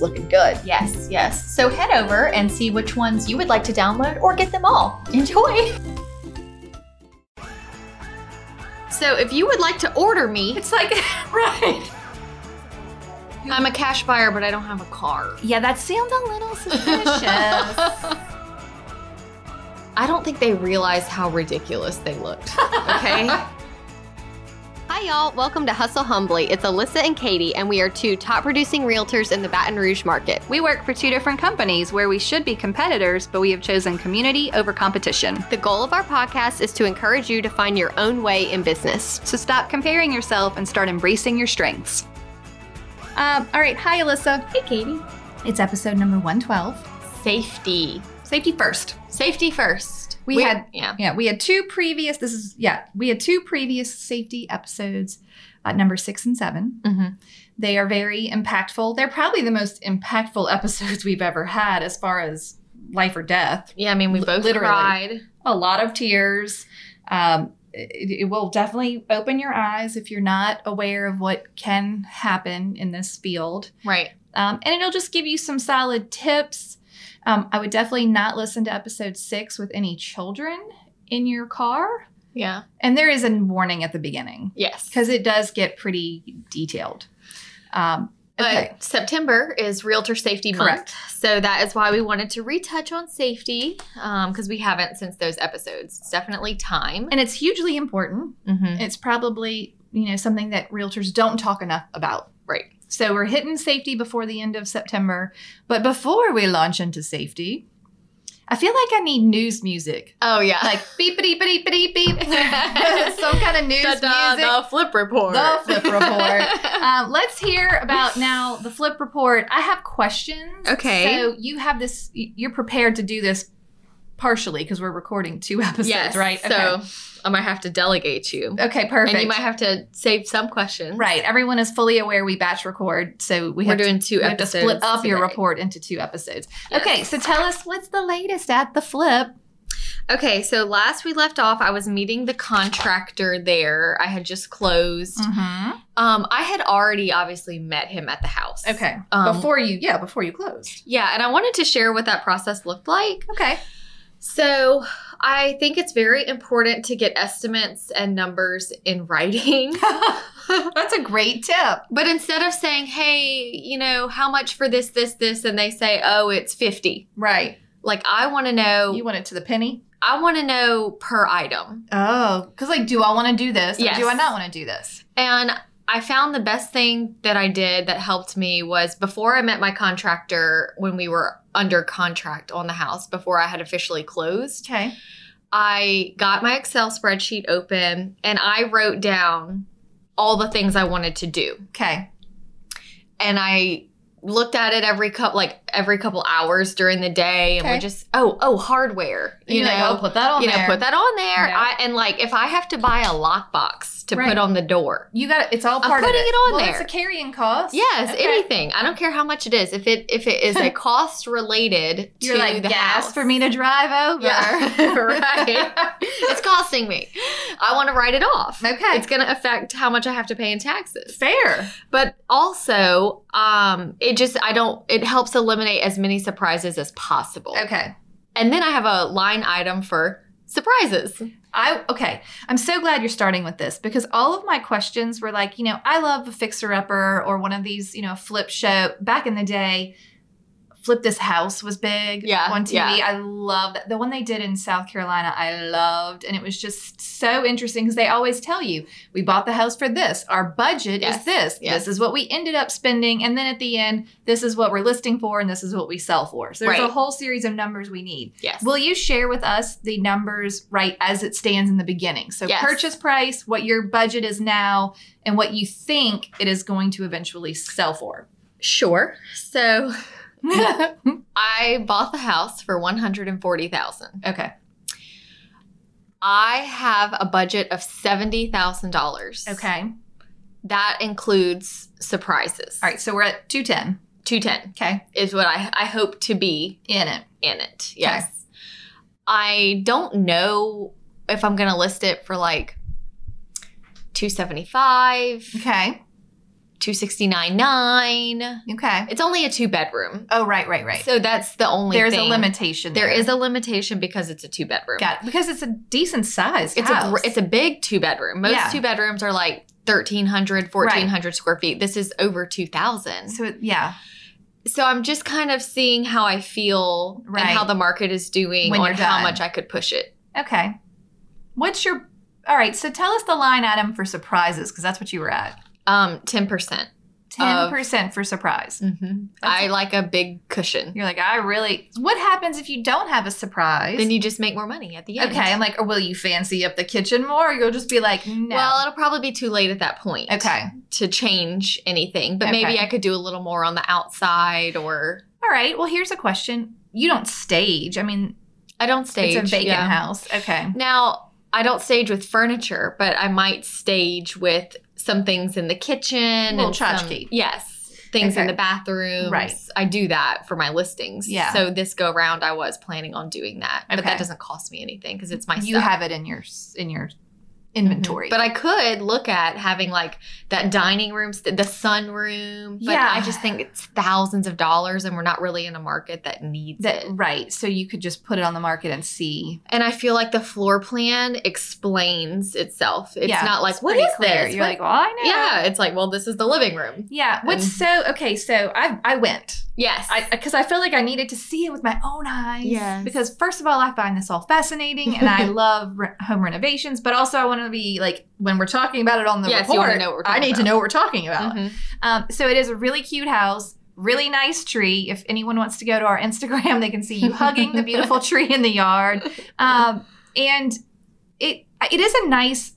looking good. Yes, yes. So head over and see which ones you would like to download or get them all. Enjoy! So if you would like to order me, It's like, right. I'm a cash buyer, but I don't have a car. Yeah, that sounds a little suspicious. I don't think they realize how ridiculous they looked. Okay. Hi, y'all. Welcome to Hustle Humbly. It's Alyssa and Katie, and we are two top producing realtors in the Baton Rouge market. We work for two different companies where we should be competitors, but we have chosen community over competition. The goal of our podcast is to encourage you to find your own way in business. So stop comparing yourself and start embracing your strengths. um, all right. Hi, Alyssa. Hey, Katie. It's episode number 112. Safety. Safety first. Safety first. We had- yeah. Yeah, we had two previous. This is yeah, we had two previous safety episodes, uh, number six and seven. Mhm. They are very impactful. They're probably the most impactful episodes we've ever had as far as life or death. Yeah, I mean, we both literally. cried. A lot of tears. Um, it, it will definitely open your eyes if you're not aware of what can happen in this field. Right. Um, and it'll just give you some solid tips. Um, I would definitely not listen to episode six with any children in your car. Yeah. And there is a warning at the beginning Yes. because it does get pretty detailed. Um, But okay. September is Realtor Safety Correct. Month. So that is why we wanted to retouch on safety because we haven't since those episodes. It's definitely time. And it's hugely important. Mhm. It's probably, you know, something that realtors don't talk enough about. Right. So we're hitting safety before the end of September. But before we launch into safety, I feel like I need news music. Oh, yeah. Like beep beep beep beep beep. Some kind of news Da-da, music. the flip report. The flip report. um, let's hear about now the flip report. I have questions. Okay. So you have this. You're prepared to do this partially because we're recording two episodes, yes. right? So I might have to delegate you. okay, perfect. And you might have to save some questions. right. Everyone is fully aware we batch record, so we We're have to, doing two we have to split up your report into two episodes. Yes. Okay, so tell us what's the latest at the flip. Okay, so last we left off, I was meeting the contractor there. I had just closed. Mm-hmm. Um, I had already obviously met him at the house. Okay. Um, before you, yeah, before you closed. Yeah, and I wanted to share what that process looked like. Okay. So I think it's very important to get estimates and numbers in writing. That's a great tip. but instead of saying, hey, you know, how much for this, this, this, and they say, oh, it's 50. Right. Like, I want to know, You want it to the penny? I want to know per item. Oh, because like, do I want to do this? Or Yes. do I not want to do this? And I found the best thing that I did that helped me was before I met my contractor when we were under contract on the house, before I had officially closed, Okay. I got my Excel spreadsheet open and I wrote down all the things I wanted to do. Okay. And I looked at it every couple like every couple hours during the day and Okay. would just oh oh hardware you know like, oh, put that on you know there. put that on there Yeah. I, and like if I have to buy a lockbox to Right. put on the door You got it. It's all I'm part of putting it. it on well, there. It's a carrying cost. Yes, Okay. anything. I don't care how much it is. If it if it is a cost related to You're like the gas house for me to drive over. Yeah, right. it's costing me. I want to write it off. Okay. It's going to affect how much I have to pay in taxes. Fair. But also, um, it just I don't. It helps eliminate as many surprises as possible. Okay. And then I have a line item for surprises. I okay. I'm so glad you're starting with this because all of my questions were like, you know, I love a fixer upper or one of these, you know, flip show. Back in the day, Flip This House was big Yeah, on TV. yeah. I love that. The one they did in South Carolina, I loved. And it was just so interesting because they always tell you, we bought the house for this. Our budget Yes, is this. yes. This is what we ended up spending. And then at the end, this is what we're listing for and this is what we sell for. So there's a whole series of numbers we need. Yes. Will you share with us the numbers right as it stands in the beginning? So Yes. purchase price, what your budget is now, and what you think it is going to eventually sell for. Sure. So I bought the house for 140,000. okay. I have a budget of $70,000. Okay. That includes surprises. All right. So we're at 210. 210 Okay. is what I, I hope to be In it. in it. Yes. I don't know if I'm going to list it for like 275, Okay. 269.9. Okay. It's only a two bedroom. Oh, right, right, right. So that's the only There's a thing. limitation. There is a limitation because it's a two bedroom. Got it. Because it's a decent size. It's house. a gr- it's a big two bedroom. Most Yeah. two bedrooms are like 1300 1400 square feet. This is over 2000. so it, yeah. So I'm just kind of seeing how I feel Right. and how the market is doing When on you're how done. much I could push it. Okay. What's your all right? So tell us the line item for surprises because that's what you were at. Um 10%. Ten percent for surprise. Mm-hmm. I like a big cushion. You're like, I really. What happens if you don't have a surprise? Then you just make more money at the end. okay. I'm like, or will you fancy up the kitchen more? Or you'll just be like, no. Well, it'll probably be too late at that point. okay. To change anything, but maybe I could do a little more on the outside, or All right. Well, here's a question. You don't stage. I mean, I don't stage. it's a vacant yeah. house. Okay. Now, I don't stage with furniture, but I might stage with some things in the kitchen. Little and some- Yes. Things in the bathroom. Right. I do that for my listings. Yeah. So this go round, I was planning on doing that. But that doesn't cost me anything because it's my You stuff. have it in your in your inventory. But I could look at having like that dining room, the sunroom. But Yeah. I just think it's thousands of dollars and we're not really in a market that needs that it. right. So you could just put it on the market and see. And I feel like the floor plan explains itself. It's Yeah, not like, it's what is clear. this? You're What- like, well, I know. yeah, it's like, well, this is the living room. Yeah. What's so okay? So I I went. Yes. Because I felt like I needed to see it with my own eyes. Yes. Because first of all, I find this all fascinating, and I love re- home renovations. But also, I want to be like when we're talking about it on the Yes, report. wanna know what we're I need to know what we're talking about. Mhm. Um, so it is a really cute house, really nice tree. If anyone wants to go to our Instagram, they can see you hugging the beautiful tree in the yard. Um, and it it is a nice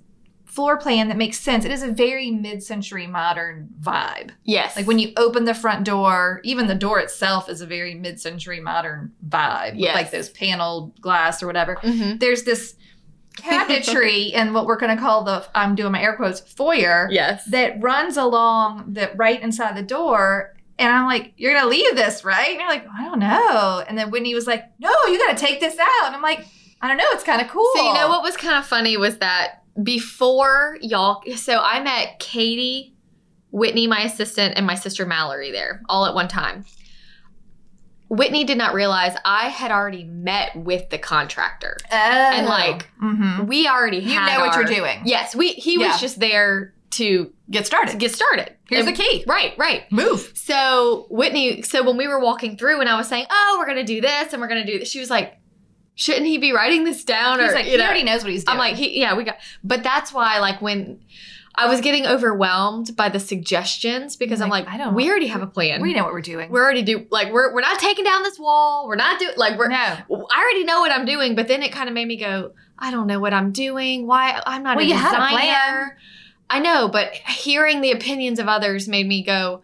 floor plan that makes sense. It is a very mid-century modern vibe. Yes. Like when you open the front door, even the door itself is a very mid-century modern vibe. with Yes. Like those paneled glass or whatever. Mhm. There's this cabinetry and what we're going to call the I'm doing my air quotes foyer Yes. that runs along the right inside the door. And I'm like, you're gonna leave this, right? And you're like, I don't know. And then Whitney was like, No, you gotta take this out. And I'm like, I don't know, it's kind of cool. So you know what was kind of funny was that before y'all, so I met Katie, Whitney, my assistant, and my sister Mallory there all at one time. Whitney did not realize I had already met with the contractor. and like, mm-hmm. We already you had know what our- you're doing. Yes, we he Yeah. was just there to, Get to started. get started. Here's And- the key. Right, right. Move. So Whitney, so when we were walking through and I was saying, "Oh, we're gonna do this and we're gonna do this," she was like, "Shouldn't he be writing this down?" He's or like, you he know, already knows what he's doing. I'm like, he, yeah, we got. But that's why, like, when I was getting overwhelmed by the suggestions because I'm Like, like, I don't- we already have a plan. we know what we're doing. We're already do like we're we're not taking down this wall. We're not doing like we're. no. I already know what I'm doing, but then it kind of made me go, I don't know what I'm doing. Why I'm not Well, a you had a designer. plan. I know, but hearing the opinions of others made me go,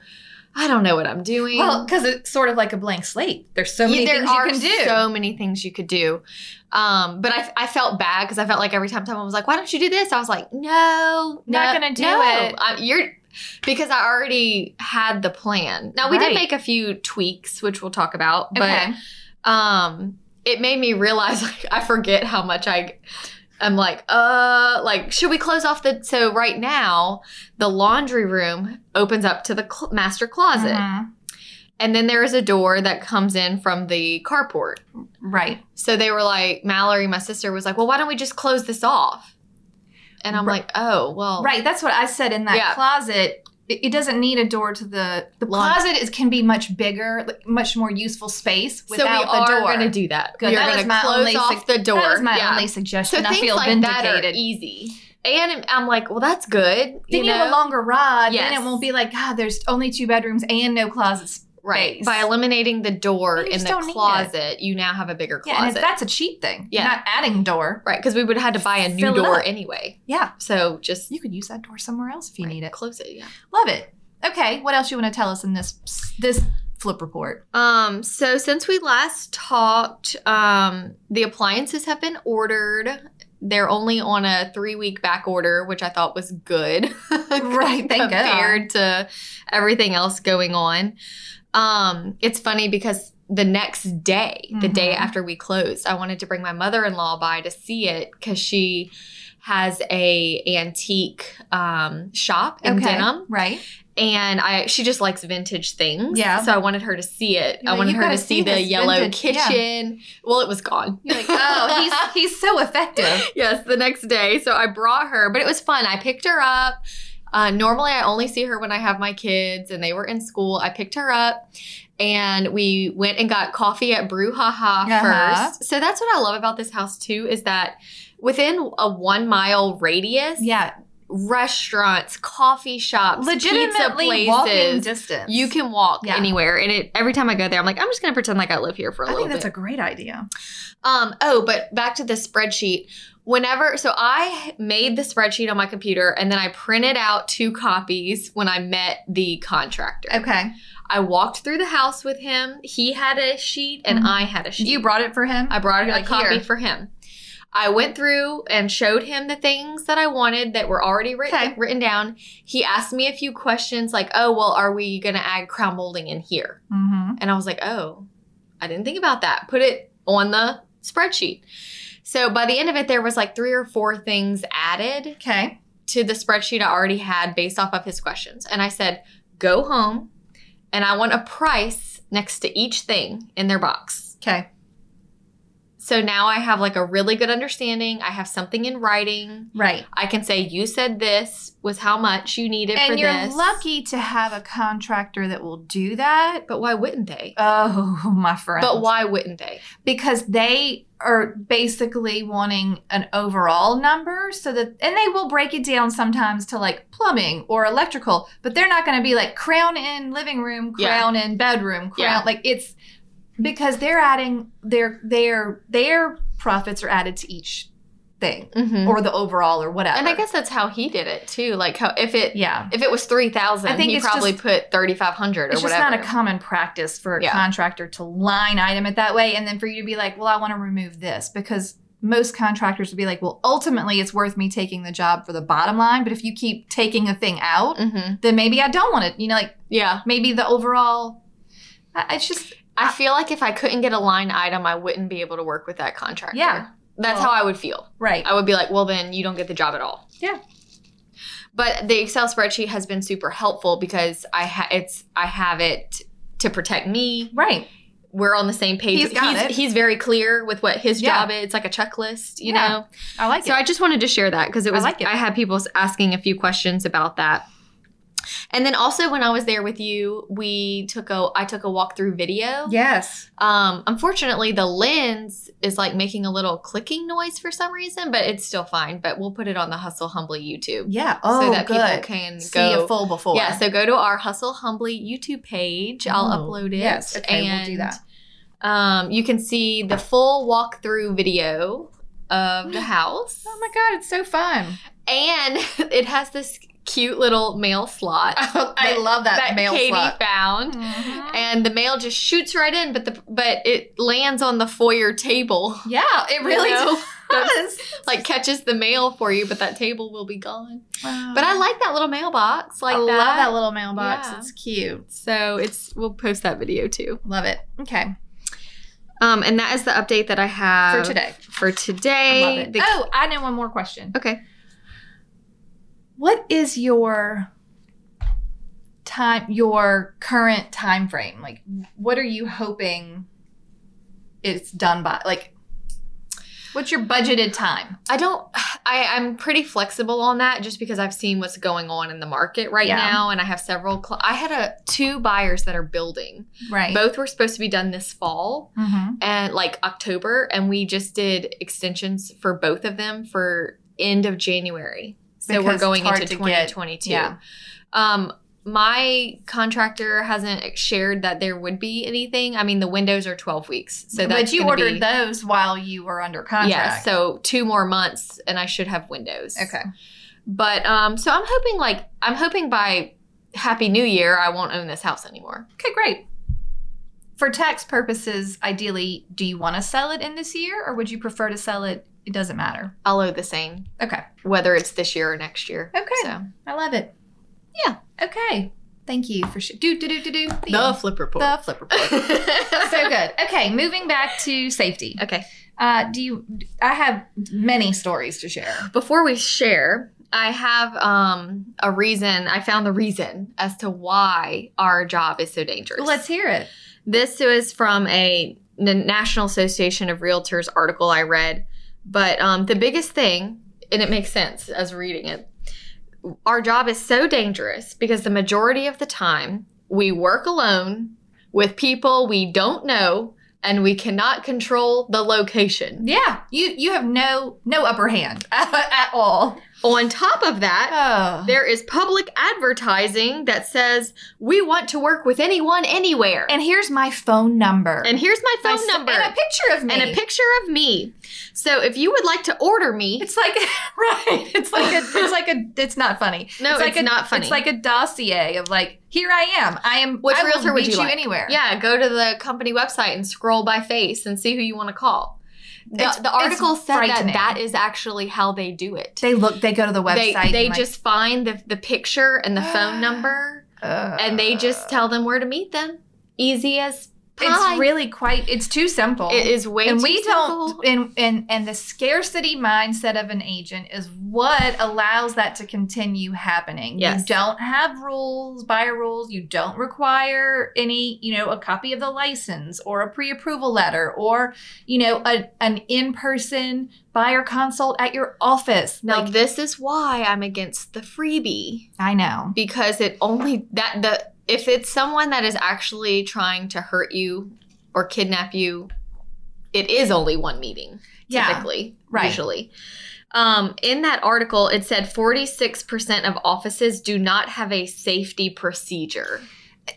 I don't know what I'm doing. Well, because it's sort of like a blank slate. There's so Yeah, many there things you can do. There are so many things you could do. Um, but I, I felt bad because I felt like every time someone was like, "Why don't you do this?" I was like, "No, Not no, gonna do no. it. I- you're because I already had the plan. Now we Right. did make a few tweaks, which we'll talk about, but okay. um, it made me realize like I forget how much I. I'm like, uh, like, should we close off the? So right now, the laundry room opens up to the cl- master closet. Mhm. And then there is a door that comes in from the carport. Right. So they were like, Mallory, my sister, was like, well, why don't we just close this off? And I'm Right. like, oh, well. Right. That's what I said in that Yeah. closet. It, doesn't need a door to the the closet. Is can be much bigger, like, much more useful space without So we the door. going to do that. Good. We are That going was to my close only off sug- the door. That was my Yeah. only So suggestion. I things feel like that are vindicated. easy. And I'm like, well, that's good. then you you, have a longer rod. Then it won't be like, God, there's only two bedrooms and no closets. Right. space. By eliminating the door in the don't need it. closet, you now have a bigger closet. Yeah, and that's a cheap thing. Yeah. You're not adding door. right. Because we would have had to buy a new Fill door anyway. Yeah. So just You could use that door somewhere else if you right, need it. Close it. Yeah. Love it. Okay, what else you want to tell us in this this flip report? Um, so since we last talked, um, the appliances have been ordered. They're only on a three week back order, which I thought was good. Right, thank compared to everything else going on. Um, it's funny because the next day, the day Mhm. after we closed, I wanted to bring my mother in law by to see it because she has a antique um, shop in Denham right? and I she just likes vintage things. Yeah. So I wanted her to see it. You're I wanted "You her to see see the yellow vintage- yeah. kitchen. Well, it was gone. You're like, oh, he's he's so effective. yes, the next day. So I brought her, but it was fun. I picked her up. Uh, normally, I only see her when I have my kids, and they were in school. I picked her up, and we went and got coffee at Brouhaha Uh-huh. first. So that's what I love about this house too is that within a one mile radius, Yeah, restaurants, coffee shops, pizza legitimately walking places. distance. You can walk Yeah. anywhere, and it every time I go there, I'm like, I'm just gonna pretend like I live here for a I little I think that's bit. a great idea. um. Oh, but back to the spreadsheet. Whenever, so I made the spreadsheet on my computer, and then I printed out two copies when I met the contractor. Okay, I walked through the house with him. He had a sheet, and Mhm. I had a sheet. you brought it for him. I brought You're a copy "Here." for him. I went through and showed him the things that I wanted that were already written, Okay. written down. He asked me a few questions like, "Oh, well, are we going to add crown molding in here?" Mm-hmm. And I was like, "Oh, I didn't think about that. Put it on the spreadsheet." So by the end of it, there was like three or four things added Okay. to the spreadsheet I already had based off of his questions. And I said, "Go home, and I want a price next to each thing in their box." Okay. So now I have like a really good understanding. I have something in writing. Right. I can say, you said this was how much you needed for this. And you're lucky to have a contractor that will do that. But why wouldn't they? Oh, my friend. But why wouldn't they? Because they are basically wanting an overall number so that, and they will break it down sometimes to like plumbing or electrical, but they're not going to be like crown in living room, Yeah. crown in bedroom, crown. Yeah. Like it's because they're adding their, their, their profits are added to each thing Mm-hmm. or the overall or whatever. And I guess that's how he did it too. Like how if it yeah. if it was three thousand, I think he probably just- put thirty five hundred or whatever. it's just not a common practice for a Yeah. contractor to line item it that way and then for you to be like well i want to remove this because most contractors would be like well ultimately it's worth me taking the job for the bottom line but if you keep taking a thing out mm-hmm. then maybe i don't want it you know like Yeah, maybe the overall it's just I feel like if I couldn't get a line item, I wouldn't be able to work with that contractor. Yeah. that's Well- how I would feel. right I would be like, well, then you don't get the job at all. Yeah. But the Excel spreadsheet has been super helpful because I ha- it's I have it to protect me. right We're on the same page. He's got he's, it. he's very clear with what his Yeah. job is. It's like a checklist, you Yeah. know. i like it. So I just wanted to share that because it I was like it. I had people asking a few questions about that. And then also when I was there with you, we took a I took a walkthrough video. yes Um, unfortunately, the lens is like making a little clicking noise for some reason, but it's still fine. But we'll put it on the Hustle Humbly YouTube yeah oh so that good people can see go. a full before yeah, so go to our Hustle Humbly YouTube page. I'll Oh, upload it. yes, okay, we'll do that. Um, you can see the full walkthrough video of the house, oh my god it's so fun and it has this cute little mail slot i love that, mail Katie slot found. Mhm. And the mail just shoots right in, but the but it lands on the foyer table. Yeah, it really You know? does. Like catches the mail for you, but that table will be gone. Wow. But I like that little mailbox, like I that. love that little mailbox. Yeah. It's cute. So it's we'll post that video too. Love it. Okay. Um, and that is the update that I have For today. For today, Love it. The- oh, I know one more question. okay. What is your time your current time frame? Like what are you hoping it's done by? Like what's your budgeted time? I don't. I I'm pretty flexible on that, just because I've seen what's going on in the market right Yeah. now, and I have several. Cl- I had a two buyers that are building. Right. Both were supposed to be done this fall. mm-hmm. and like October, and we just did extensions for both of them for end of January. So we're going into to get- 2022. yeah. Um, my contractor hasn't shared that there would be anything. I mean, the windows are 12 weeks, so that's but you ordered be, those while you were under contract. Yeah, so two more months, and I should have windows. okay. But um, so I'm hoping like I'm hoping by Happy New Year, I won't own this house anymore. Okay, great. For tax purposes, ideally, do you want to sell it in this year or would you prefer to sell it? It doesn't matter. I'll owe the same, Okay. whether it's this year or next year. Okay. So I love it. Yeah. Okay. Thank you for sh- do do do do do the flip report. the flip report. so good. Okay, moving back to safety. okay. Uh, do you? I have many stories to share. Before we share, I have um, a reason. I found the reason as to why our job is so dangerous. Let's hear it. This was from a N- National Association of Realtors article I read. But um, the biggest thing, and it makes sense as reading it, our job is so dangerous because the majority of the time we work alone with people we don't know and we cannot control the location. Yeah, you you have no no upper hand at all. On top of that, Oh, there is public advertising that says we want to work with anyone anywhere. and here's my phone number And here's my My phone s- number and a picture of me and a picture of me. So if you would like to order me, It's like right. It's like a. It's like a. It's not funny. No, it's, like it's a, not funny. It's like a dossier of like, here I am. I am. Which I will realtor would meet you like? anywhere? yeah, go to the company website and scroll by face and see who you want to call. The, the article said that that is actually how they do it. They look. They go to the website. they like, just find the, the picture and the phone number uh, and they just tell them where to meet them. Easy as pie. It's really quite. It's too simple. it is way and too we simple. don't and, and and the scarcity mindset of an agent is what allows that to continue happening Yes. you don't have rules buyer rules you don't require any you know a copy of the license or a pre-approval letter or you know a, an in-person buyer consult at your office Now like this is why I'm against the freebie. i know because it only that the if it's someone that is actually trying to hurt you or kidnap you it is only one meeting Yeah, typically right. usually um, in that article it said 46% of offices do not have a safety procedure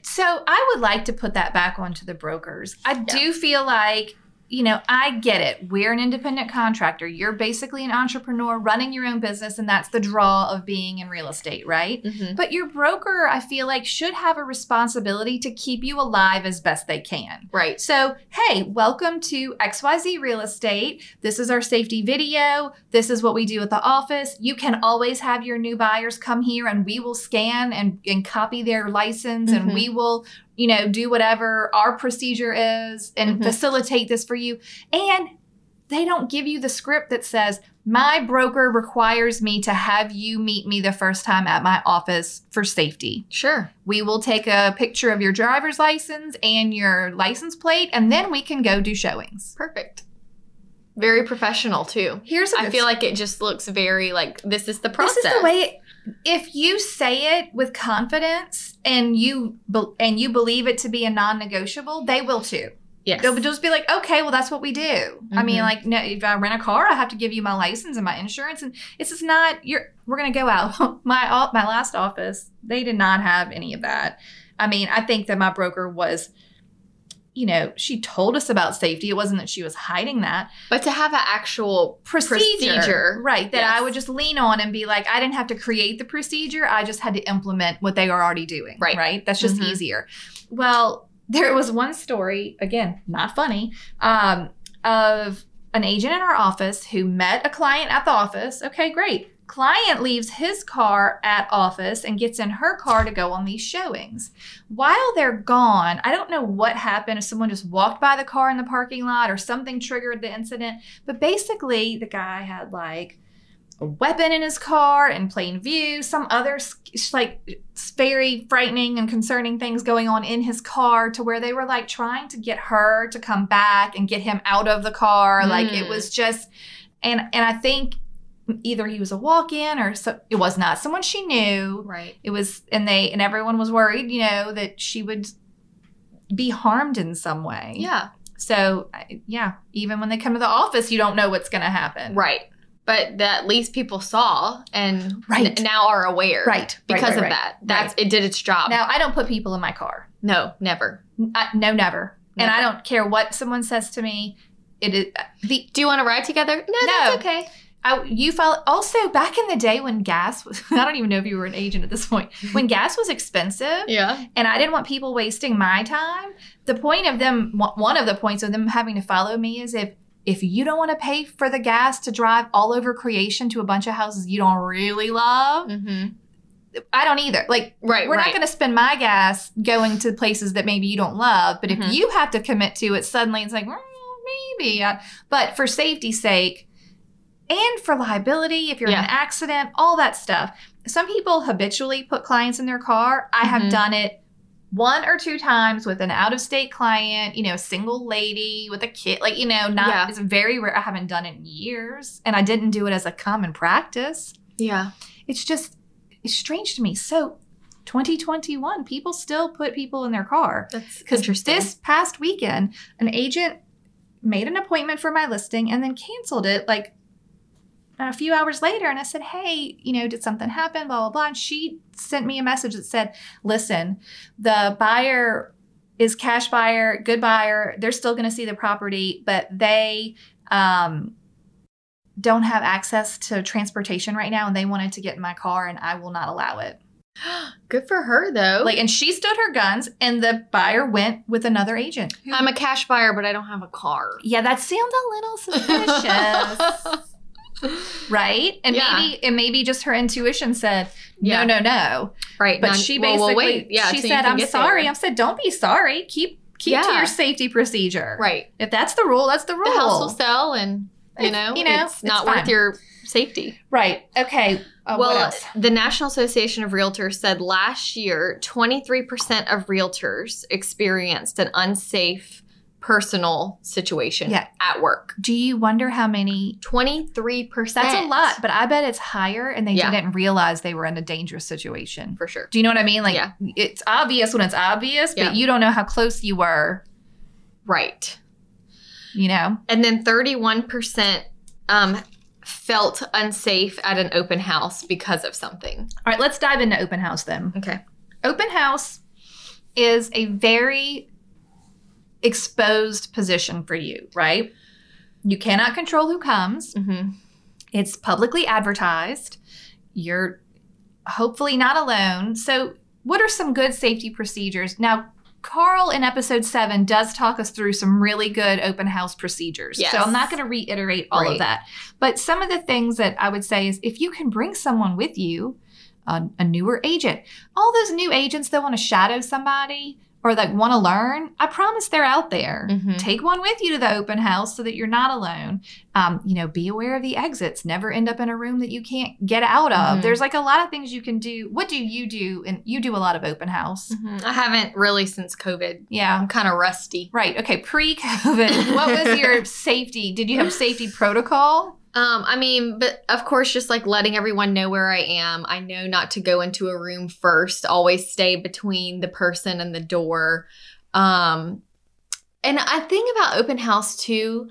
So I would like to put that back onto the brokers. I do feel like, you know, I get it. We're an independent contractor. You're basically an entrepreneur running your own business, and that's the draw of being in real estate, right? Mhm. But your broker, I feel like, should have a responsibility to keep you alive as best they can. right So, hey, welcome to XYZ Real Estate. This is our safety video. This is what we do at the office. You can always have your new buyers come here and we will scan and, and copy their license and Mhm. we will, you know, do whatever our procedure is and Mhm. facilitate this for you. And they don't give you the script that says, my broker requires me to have you meet me the first time at my office for safety. sure We will take a picture of your driver's license and your license plate, and then we can go do showings. perfect very professional too Here's i feel like it just looks very like this is the process this is the way. It, if you say it with confidence and you be, and you believe it to be a non-negotiable, they will too. yes They'll just be like, okay, well, that's what we do. I mean, Mhm. like, no, if I rent a car, I have to give you my license and my insurance, and it's just not. You're. We're gonna go out. my my last office, they did not have any of that. I mean, I think that my broker was. You know, she told us about safety. It wasn't that she was hiding that but to have an actual procedure, Procedure. right? That I would just lean on and be like, I didn't have to create the procedure. I just had to implement what they are already doing. Right. Right. That's just Mhm. easier. Well, there was one story, again, not funny, um, of an agent in our office who met a client at the office. Okay, great. Client leaves his car at office and gets in her car to go on these showings. While they're gone, I don't know what happened if someone just walked by the car in the parking lot or something triggered the incident, but basically the guy had like a weapon in his car in plain view, some other like very frightening and concerning things going on in his car to where they were like trying to get her to come back and get him out of the car. Like it Mm. was just and and I think either he was a walk-in or so it was not someone she knew. right It was and they and everyone was worried, you know, that she would be harmed in some way. yeah So, yeah, even when they come to the office, you don't know what's going to happen. Right. But that at least people saw and Right. n- now are aware. Right. Because right, right, of right, that. That's it did its job. Now, I don't put people in my car. no, never. I, no, never. And I don't care what someone says to me. It is uh, the Do you want to ride together? No, No. that's okay. I, you follow also back in the day when gas was I don't even know if you were an agent at this point. When gas was expensive Yeah. and I didn't want people wasting my time, the point of them one- of the points of them having to follow me is if if you don't want to pay for the gas to drive all over creation to a bunch of houses you don't really love, Mm-hmm. I don't either. Like Right. we're right. not going to spend my gas going to places that maybe you don't love, but Mhm. if you have to commit to it, suddenly it's like "Mm, maybe. I-" But for safety's sake, and for liability, if you're in an accident, all that stuff. Some people habitually put clients in their car. I have Mhm. done it one or two times with an out of state client, you know, a single lady with a kid, like, you know, not, Yeah. it's very rare. I haven't done it in years and I didn't do it as a common practice. Yeah. It's just, it's strange to me. So, 2021, people still put people in their car. That's Because interesting. this past weekend, an agent made an appointment for my listing and then canceled it like a few hours later. And I said, Hey, you know, did something happen? Blah, blah, blah. And she sent me a message that said, Listen, the buyer is cash buyer, good buyer. They're still going to see the property, but they, um, don't have access to transportation right now and they wanted to get in my car and I will not allow it. Good for her though. Like, and she stood her guns, and the buyer went with another agent. I'm a cash buyer, but I don't have a car. yeah, that sounds a little suspicious, right? And Yeah. maybe, and maybe just her intuition said, Yeah. no, no, no. right. But she basically, well, wait. Yeah. she you said, I'm sorry. there. I said, don't be sorry. Keep, keep to your safety procedure. Right. If that's the rule, that's the rule. The house will sell, and you It's- know, you know, it's it's not fine. worth your safety. right. Okay. Uh, well, the National Association of Realtors said last year, 23% of realtors experienced an unsafe personal situation Yeah. at work. Do you wonder how many? 23%. That's a lot, but I bet it's higher, and they Yeah. didn't realize they were in a dangerous situation. for sure. Do you know what I mean? Like Yeah. it's obvious when it's obvious, but you don't know how close you were, Right. you know? And then 31% um, felt unsafe at an open house because of something. All right, let's dive into open house then. Okay. Open house is a very exposed position for you, right? You cannot control who comes. Mm-hmm. It's publicly advertised. You're hopefully not alone. So, what are some good safety procedures? Now, Carl in episode seven does talk us through some really good open house procedures. Yes. So, I'm not going to reiterate all Right. of that. But some of the things that I would say is if you can bring someone with you, a, a newer agent, all those new agents that want to shadow somebody or like want to learn, I promise they're out there. Mhm. Take one with you to the open house so that you're not alone. Um, you know, be aware of the exits. Never end up in a room that you can't get out of. Mhm. There's like a lot of things you can do. What do you do? And you do a lot of open house. I haven't really since COVID. Yeah. I'm kind of rusty. Right. Okay. Pre COVID, what was your safety? Did you have safety protocol? Um, I mean, but of course, just like letting everyone know where I am. I know not to go into a room first. Always stay between the person and the door. Um, and I think about open house too.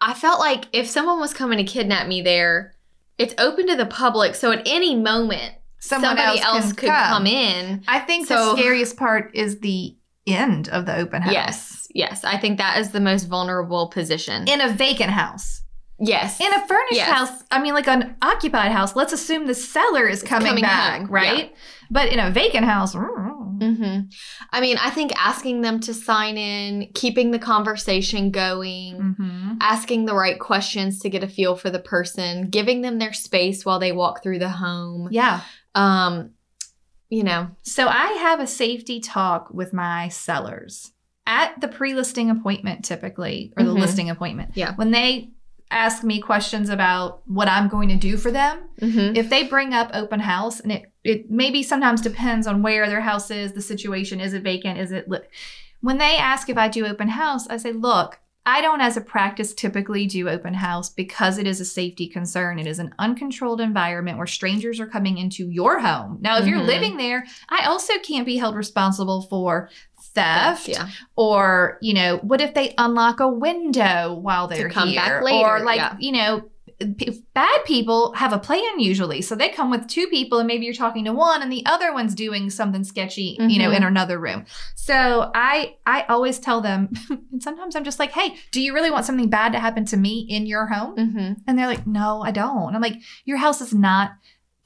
I felt like if someone was coming to kidnap me there, it's open to the public. So at any moment, Someone somebody else, else, could come. in. I think So- the scariest part is the end of the open house. Yes, yes. I think that is the most vulnerable position. In a vacant house. Yes. In a furnished Yes. house, I mean, like an occupied house, let's assume the seller is coming, coming back, home, right? But in a vacant house, mm-hmm. I mean, I think asking them to sign in, keeping the conversation going, Mhm. asking the right questions to get a feel for the person, giving them their space while they walk through the home. yeah. Um, you know, So I have a safety talk with my sellers at the pre-listing appointment typically or the Mhm. listing appointment. Yeah. When they ask me questions about what I'm going to do for them, mhm. if they bring up open house and it it maybe sometimes depends on where their house is, the situation, is it vacant, is it lit? When they ask if I do open house, I say, "Look, I don't as a practice typically do open house because it is a safety concern. It is an uncontrolled environment where strangers are coming into your home. Now, if you're Mhm. living there, I also can't be held responsible for theft yeah, or, you know, what if they unlock a window while they're here? back later, Or like, yeah. you know, p- bad people have a plan usually. So they come with two people and maybe you're talking to one and the other one's doing something sketchy, you know, in another room. So I I always tell them and sometimes I'm just like, "Hey, do you really want something bad to happen to me in your home?" Mm-hmm. And they're like, "No, I don't." And I'm like, "Your house is not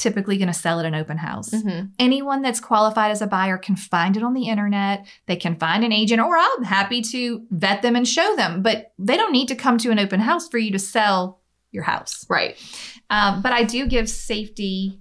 typically going to sell at an open house. Mm-hmm. Anyone that's qualified as a buyer can find it on the internet. They can find an agent, or I'm happy to vet them and show them. But they don't need to come to an open house for you to sell your house. Right. Um, but I do give safety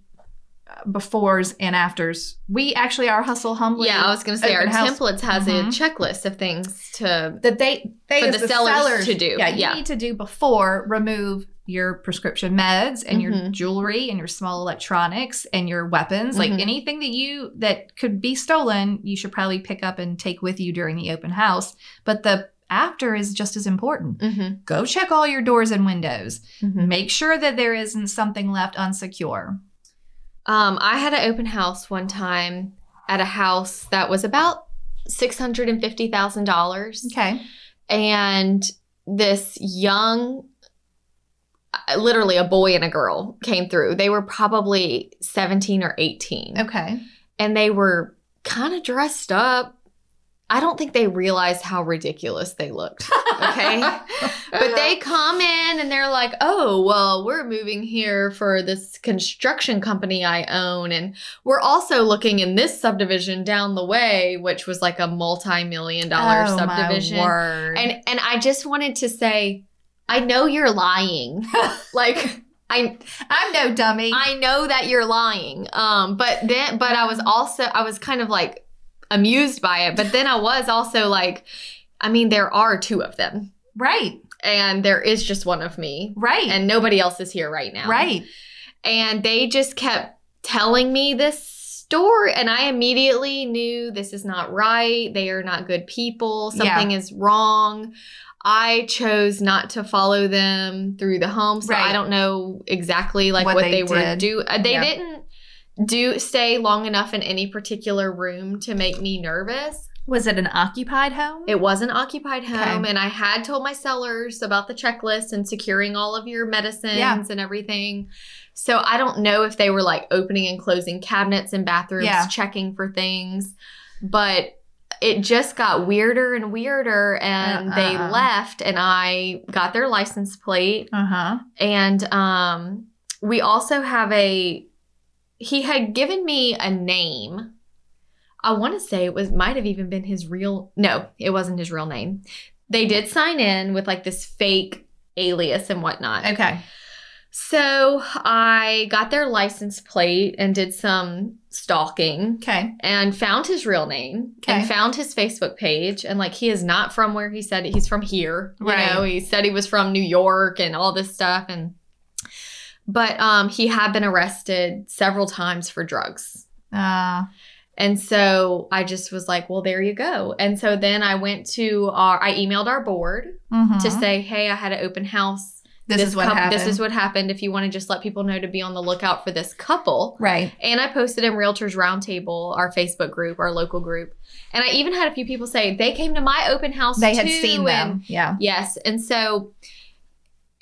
befores and afters. We actually are hustle humbly. Yeah, I was going to say our house. templates has Mhm. a checklist of things to. that they they For as the sellers to do. Yeah, you Yeah. need to do before remove your prescription meds and your Mhm. jewelry and your small electronics and your weapons. Like Mhm. anything that you that could be stolen, you should probably pick up and take with you during the open house. But the after is just as important. Mm-hmm. Go check all your doors and windows. Mm-hmm. Make sure that there isn't something left unsecure. Um, I had an open house one time at a house that was about six hundred and fifty thousand dollars, Okay. and this young, literally a boy and a girl came through. They were probably seventeen or eighteen, Okay. and they were kind of dressed up. I don't think they realized how ridiculous they looked. Okay. But they come in and they're like, oh, well, we're moving here for this construction company I own. And we're also looking in this subdivision down the way, which was like a multi million dollar Oh, my subdivision. word. And and I just wanted to say, I know you're lying. like I I'm no dummy. I know that you're lying. Um, but then but I was also I was kind of like amused by it. But then I was also like, I mean, there are two of them. right. And there is just one of me. Right. And nobody else is here right now. right. And they just kept telling me this story. And I immediately knew this is not right. They are not good people. Yeah. Something is wrong. I chose not to follow them through the home. So Right. I don't know exactly like What what, they they, were did. do. uh, They Yeah. didn't do stay long enough in any particular room to make me nervous. Was it an occupied home? It was an occupied home, Okay. and I had told my sellers about the checklist and securing all of your medicines Yeah. and everything. So I don't know if they were like opening and closing cabinets and bathrooms, Yeah. checking for things, but it just got weirder and weirder, and they Uh-uh. left, and I got their license plate, uh huh. and um, we also have a. He had given me a name. I want to say it was might have even been his real. No, it wasn't his real name. They did sign in with like this fake alias and whatnot. Okay. So I got their license plate and did some stalking Okay. and found his real name Okay. and found his Facebook page. And like he is not from where he said he's from here. You Right. know, he said he was from New York and all this stuff. And but um he had been arrested several times for drugs. Uh, And so I just was like, well, there you go. And so then I went to our I emailed our board mhm. to say, hey, I had an open house. this, is what coup- happened. This is what happened. If you want to just let people know to be on the lookout for this couple. right. And I posted in Realtors Roundtable, our Facebook group, our local group. And I even had a few people say they came to my open house. They had seen and- them. Yeah. Yes. And so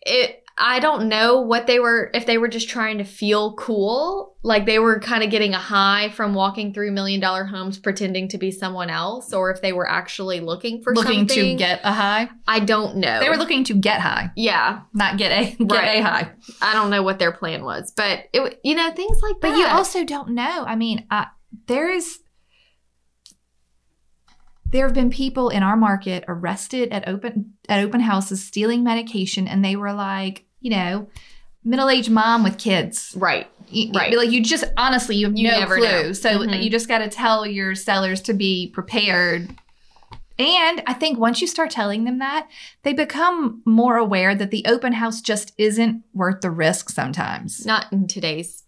it I don't know what they were if they were just trying to feel cool, like they were kind of getting a high from walking through million dollar homes pretending to be someone else or if they were actually looking for looking something. to get a high. I don't know. They were looking to get high, Yeah, not get a get Right. a high. I don't know what their plan was, but it you know things like that. But you also don't know. I mean, uh, there is. There have been people in our market arrested at open at open houses stealing medication, and they were like, you know, middle aged mom with kids. right. You, Right. Like you just honestly you have You no never clue. know. So Mhm. you just got to tell your sellers to be prepared. And I think once you start telling them that, they become more aware that the open house just isn't worth the risk sometimes. Not in today's.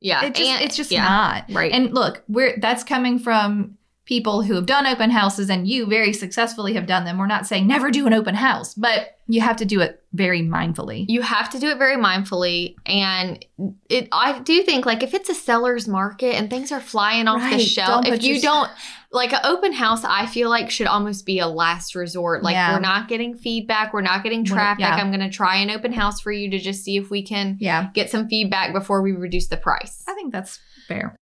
Yeah, It just, and- it's just yeah, not. right. And look, we're that's coming from people who have done open houses and you very successfully have done them. We're not saying never do an open house, but you have to do it very mindfully. You have to do it very mindfully. And it I do think like if it's a seller's market and things are flying off the shelf, if you don't like an open house, I feel like should almost be a last resort. Like Yeah. we're not getting feedback, we're not getting traffic. yeah. I'm gonna try an open house for you to just see if we can Yeah, get some feedback before we reduce the price. I think that's fair.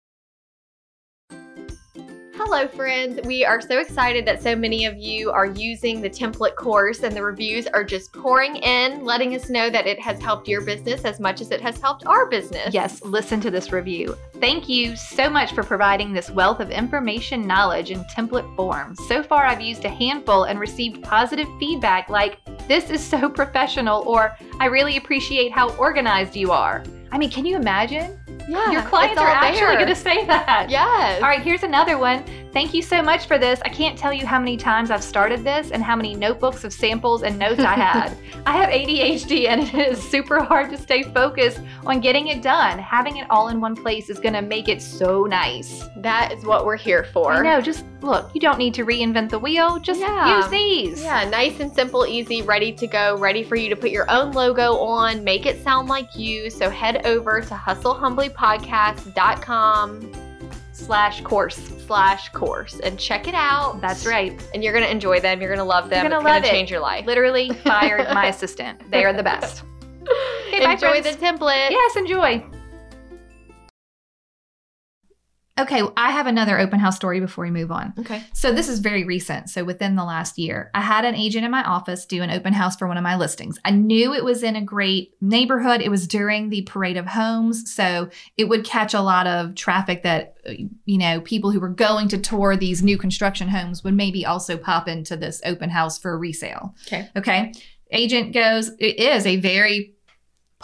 Hello, friends. We are so excited that so many of you are using the template course, and the reviews are just pouring in, letting us know that it has helped your business as much as it has helped our business. Yes, listen to this review. Thank you so much for providing this wealth of information, knowledge, in template form. So far, I've used a handful and received positive feedback like, this is so professional, or I really appreciate how organized you are. I mean, can you imagine? Yeah. Your clients are actually going to say that. Yes. All right, here's another one. Thank you so much for this. I can't tell you how many times I've started this and how many notebooks of samples and notes I had. I have ADHD and it is super hard to stay focused on getting it done. Having it all in one place is going to make it so nice. That is what we're here for. Know, just look, you don't need to reinvent the wheel. Just Yeah. use these. Yeah, nice and simple, easy, ready to go, ready for you to put your own logo on, make it sound like you. So head over to hustlehumblypodcast.com Slash course. slash course and check it out. That's right. And you're going to enjoy them. You're going to love them. You're gonna it's going love to it. change your life. Literally fired my assistant. They are the best. Okay, bye, enjoy friends. the template. Yes, enjoy. Okay, I have another open house story before we move on. Okay. So this is very recent. So within the last year, I had an agent in my office do an open house for one of my listings. I knew it was in a great neighborhood. It was during the parade of homes, so it would catch a lot of traffic that uh, you know, people who were going to tour these new construction homes would maybe also pop into this open house for resale. Okay. Okay. Agent goes, it is a very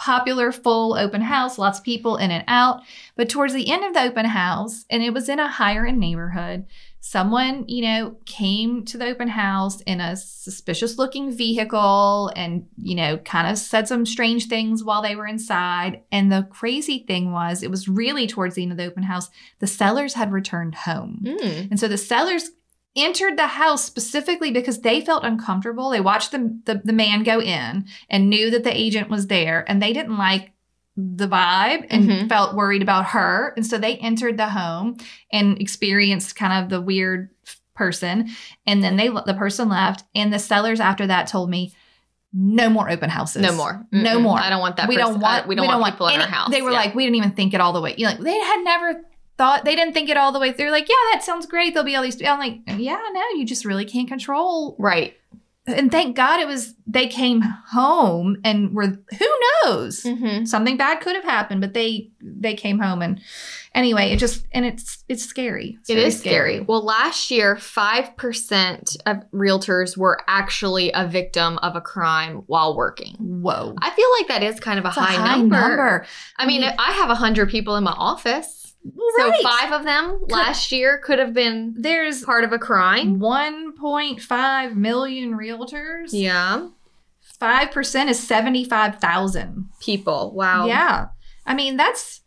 popular full open house, lots of people in and out. But towards the end of the open house, and it was in a higher end neighborhood, someone, you know, came to the open house in a suspicious looking vehicle and, you know, kind of said some strange things while they were inside. And the crazy thing was, it was really towards the end of the open house, the sellers had returned home. Mm. And so the sellers entered the house specifically because they felt uncomfortable. They watched the, the, the man go in and knew that the agent was there and they didn't like the vibe and Mhm. felt worried about her. And so they entered the home and experienced kind of the weird person. And then they the person left. And the sellers after that told me, no more open houses. No more. No Mm-mm. more. I don't want that. we person- don't want uh, we don't want people in any- our house. They were Yeah. like, we didn't even think it all the way. You know, like they had never thought they didn't think it all the way. They're like, yeah, that sounds great. There'll be all these. I'm like, yeah, no, you just really can't control. right. And thank God it was they came home and were who knows Mm-hmm. something bad could have happened, but they they came home and anyway, it just and it's it's scary. It's It is scary. Well, last year, 5% of realtors were actually a victim of a crime while working. Whoa. I feel like that is kind of a, It's a high, number. I mean, I mean- I have 100 people in my office. Well, So five of them last year could have been There's part of a crime. 1.5 million realtors. Yeah. 5% is 75,000. People. Wow. Yeah. I mean, that's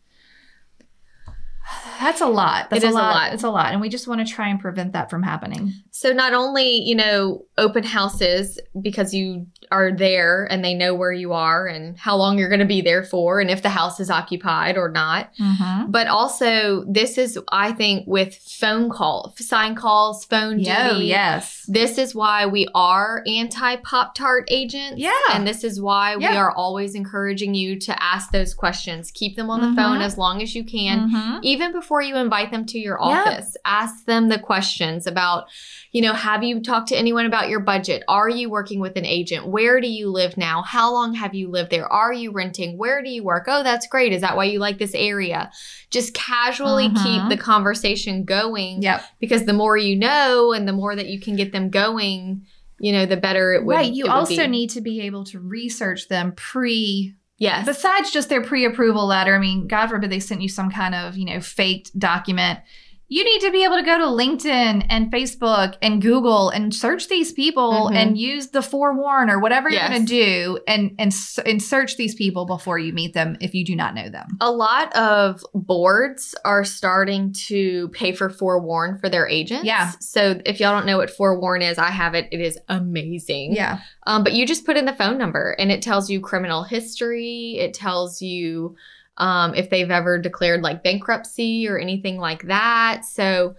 that's a lot. That's It is a lot. It's a lot. And we just want to try and prevent that from happening. So not only, you know, open houses because you are there and they know where you are and how long you're going to be there for and if the house is occupied or not, Mm-hmm. but also this is I think with phone call, sign calls, phone Yeah, duty. yes. This is why we are anti Pop Tart agents. Yeah. And this is why we are always encouraging you to ask those questions. Keep them on the Mhm. phone as long as you can Mhm. even before you invite them to your Yeah. office ask them the questions about you know have you talked to anyone about your budget are you working with an agent where do you live now how long have you lived there are you renting where do you work oh that's great is that why you like this area just casually Mhm. keep the conversation going Yep. because the more you know and the more that you can get them going you know the better it would right. You also be. need to be able to research them pre yes besides just their pre-approval letter. I mean, God forbid they sent you some kind of, you know, faked document. You need to be able to go to LinkedIn and Facebook and Google and search these people Mhm. and use the forewarn or whatever Yes. you're going to do and and and search these people before you meet them if you do not know them. A lot of boards are starting to pay for forewarn for their agents. Yeah. So if y'all don't know what forewarn is, I have it. It is amazing. Yeah. Um, but you just put in the phone number and it tells you criminal history. It tells you um, if they've ever declared like bankruptcy or anything like that. So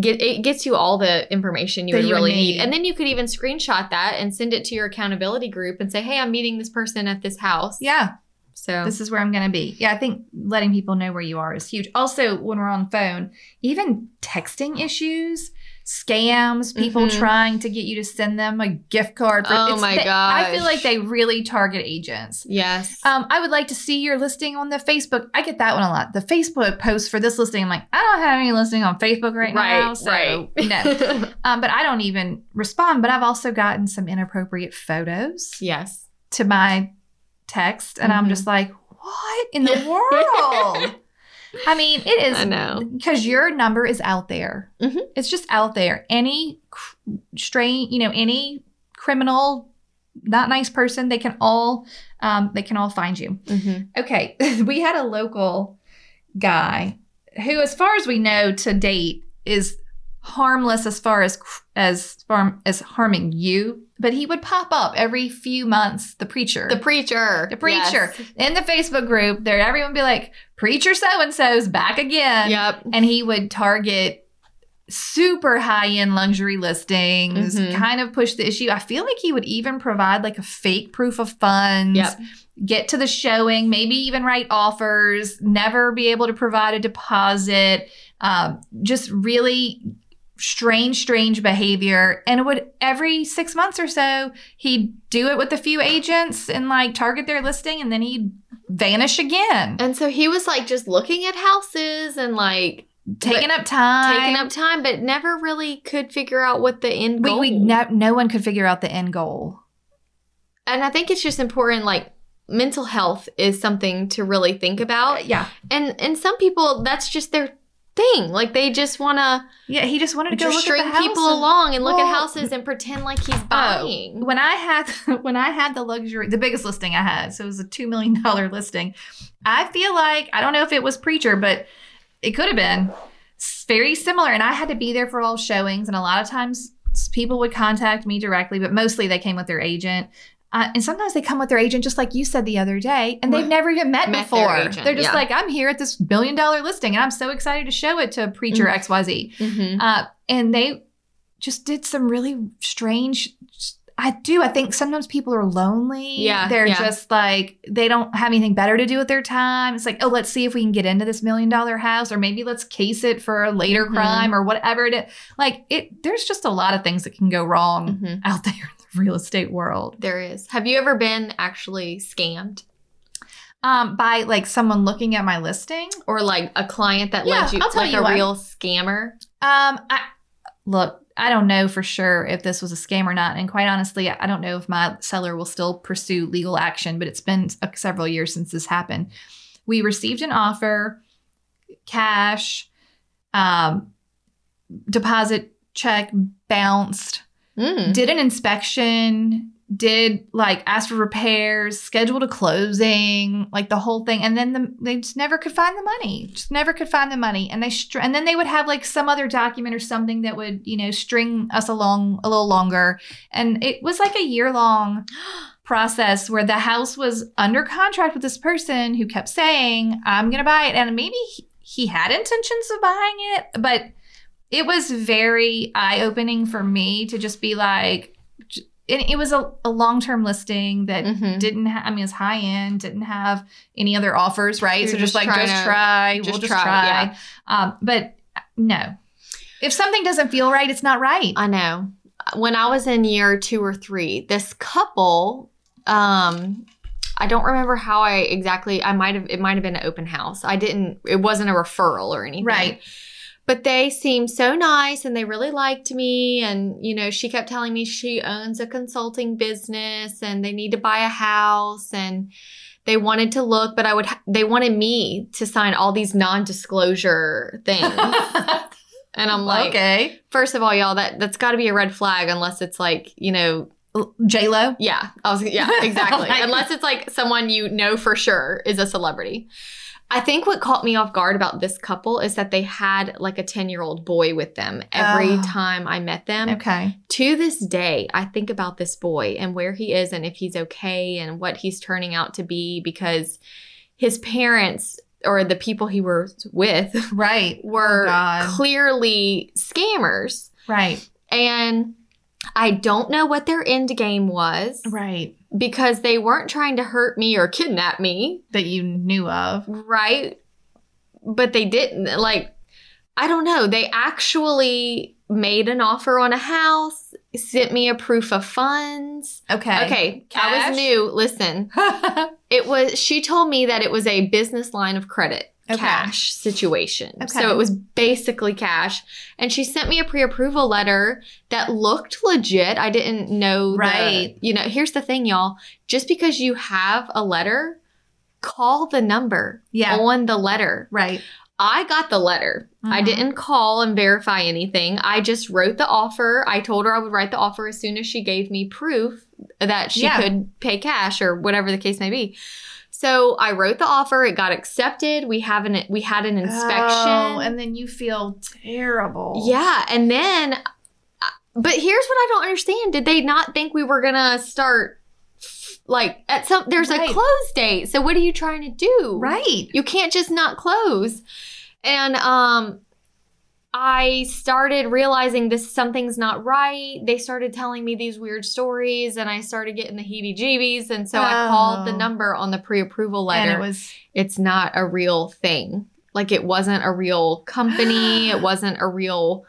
get, it gets you all the information you That would you really need. need. And then you could even screenshot that and send it to your accountability group and say, hey, I'm meeting this person at this house. Yeah. So This is where I'm going to be. Yeah, I think letting people know where you are is huge. Also, when we're on phone, even texting issues, scams, people Mhm. trying to get you to send them a gift card. For, Oh my they- I feel like they really target agents. yes. Um, I would like to see your listing on the Facebook. I get that one a lot. The Facebook post for this listing, I'm like, I don't have any listing on Facebook right, now. right, So right. no. Um, but I don't even respond. But I've also gotten some inappropriate photos yes. to my text, and I'm Mhm. just like, what in the world? I mean, it is I know. because your number is out there. Mhm. It's just out there. Any cr- strain, you know, any criminal, not nice person, they can all, um, they can all find you. Mhm. Okay, we had a local guy who, as far as we know to date, is harmless as far as as far as harming you. But he would pop up every few months. The preacher, The preacher. The preacher. Yes. in the Facebook group, there everyone would be like, "Preacher so and so's back again," Yep. and he would target super high end luxury listings, Mhm. kind of push the issue. I feel like he would even provide like a fake proof of funds. Yep. Get to the showing, maybe even write offers, never be able to provide a deposit. Um, just really strange, strange behavior. And it would every six months or so, he'd do it with a few agents and like target their listing and then he'd vanish again. And so he was like just looking at houses and like taking up time. taking up time, but never really could figure out what the end we, goal. we no, no one could figure out the end goal. and I think it's just important. Like mental health is something to really think about, yeah. and and some people that's just their thing. Like they just want to Yeah, he just wanted to go look string at the people and- along and look Well- at houses and pretend like he's oh, buying. When I had when I had the luxury, the biggest listing I had, so it was a two million dollar listing. I feel like I don't know if it was preacher, but it could have been very similar. And I had to be there for all showings, and a lot of times people would contact me directly, but mostly they came with their agent. Uh, and sometimes they come with their agent, just like you said the other day, and they've never even met, Met before. agent, They're just yeah. like, I'm here at this billion dollar listing, and I'm so excited to show it to preacher Mm. XYZ. Mhm. Uh, and they just did some really strange. I do. I think sometimes people are lonely. Yeah, They're yeah. just like, they don't have anything better to do with their time. It's like, oh, let's see if we can get into this million dollar house, or maybe let's case it for a later Mhm. crime or whatever it is. Like, it, there's just a lot of things that can go wrong Mhm. out there real estate world. There is. Have you ever been actually scammed? Um, by like someone looking at my listing. or like a client that Yeah, led you I'll tell like you a what. real scammer Um, I look. I don't know for sure if this was a scam or not, and quite honestly, I don't know if my seller will still pursue legal action. But it's been uh, several years since this happened. We received an offer, cash, um, deposit check bounced, Mm. did an inspection, did like ask for repairs, scheduled a closing, like the whole thing, and then the, they just never could find the money. Just never could find the money, and they str- and then they would have like some other document or something that would you know string us along a little longer, and it was like a year long process where the house was under contract with this person who kept saying I'm gonna buy it, and maybe he, he had intentions of buying it, but it was very eye opening for me to just be like, j- it, was a, a long term listing that Mhm. didn't have, I mean, it's high end, didn't have any other offers, right? You're so just, just like, just to- try, just we'll just try, try. yeah. Um, but no, if something doesn't feel right, it's not right. I know. When I was in year two or three, this couple, um, I don't remember how I exactly. I might have. It might have been an open house. I didn't. It wasn't a referral or anything. Right. But they seemed so nice and they really liked me. And, you know, she kept telling me she owns a consulting business and they need to buy a house and they wanted to look, but I would, they wanted me to sign all these non disclosure things. And I'm like, okay. first of all, y'all, that that's got to be a red flag unless it's like, you know, J Lo. yeah, I was yeah, exactly. Like- unless it's like someone you know for sure is a celebrity. I think what caught me off guard about this couple is that they had like a 10-year-old boy with them every Oh. time I met them. Okay. To this day, I think about this boy and where he is and if he's okay and what he's turning out to be because his parents or the people he was with Right. were Oh, clearly scammers. Right. And I don't know what their end game was Right. Because they weren't trying to hurt me or kidnap me, That you knew of. right? But they didn't. Like, I don't know. They actually made an offer on a house, sent me a proof of funds. Okay. Okay, I was new. Listen, it was, she told me that it was a business line of credit. Okay. Cash situation. Okay. So it was basically cash. And she sent me a pre approval letter that looked legit. I didn't know. the- Right. you know, here's the thing, y'all. Just because you have a letter, call the number yeah. on the letter. Right. I got the letter. I Mhm. didn't call and verify anything. I just wrote the offer. I told her I would write the offer as soon as she gave me proof that she Yeah. could pay cash or whatever the case may be. So I wrote the offer. It got accepted. We have an we had an inspection. Oh, and then you feel terrible. yeah, and then, but here's what I don't understand: Did they not think we were gonna start? Like at some, there's Right. a close date. So what are you trying to do? Right. You can't just not close. And um I started realizing this something's not right. They started telling me these weird stories and I started getting the heebie-jeebies and so I called the Oh. number on the pre-approval And letter. it was it's not a real thing. Like it wasn't a real company, it wasn't a real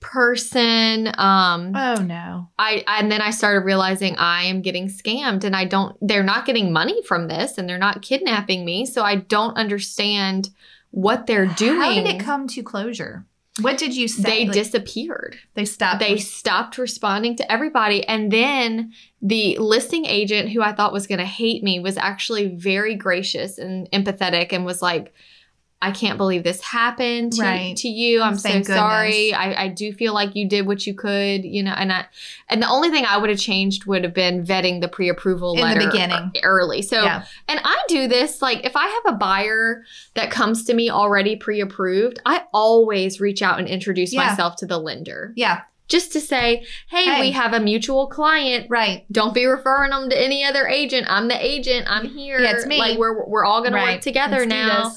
person. Um oh no. I and then I started realizing I am getting scammed and I don't they're not getting money from this and they're not kidnapping me so I don't understand what they're doing. How did it come to closure? What did you say? They Like, disappeared. they stopped. They stopped responding to everybody and then the listing agent who I thought was going to hate me was actually very gracious and empathetic and was like I can't believe this happened to, Right. to you. I'm so Thank sorry. I, I do feel like you did what you could, you know, and I and the only thing I would have changed would have been vetting the pre-approval In the beginning. early. So yeah. and I do this like if I have a buyer that comes to me already pre-approved, I always reach out and introduce Yeah. myself to the lender. Yeah. Just to say, hey, Hey. we have a mutual client. Right. Don't be referring them to any other agent. I'm the agent. I'm here. Yeah, it's me. Like we're we're all gonna Right. work together Let's now.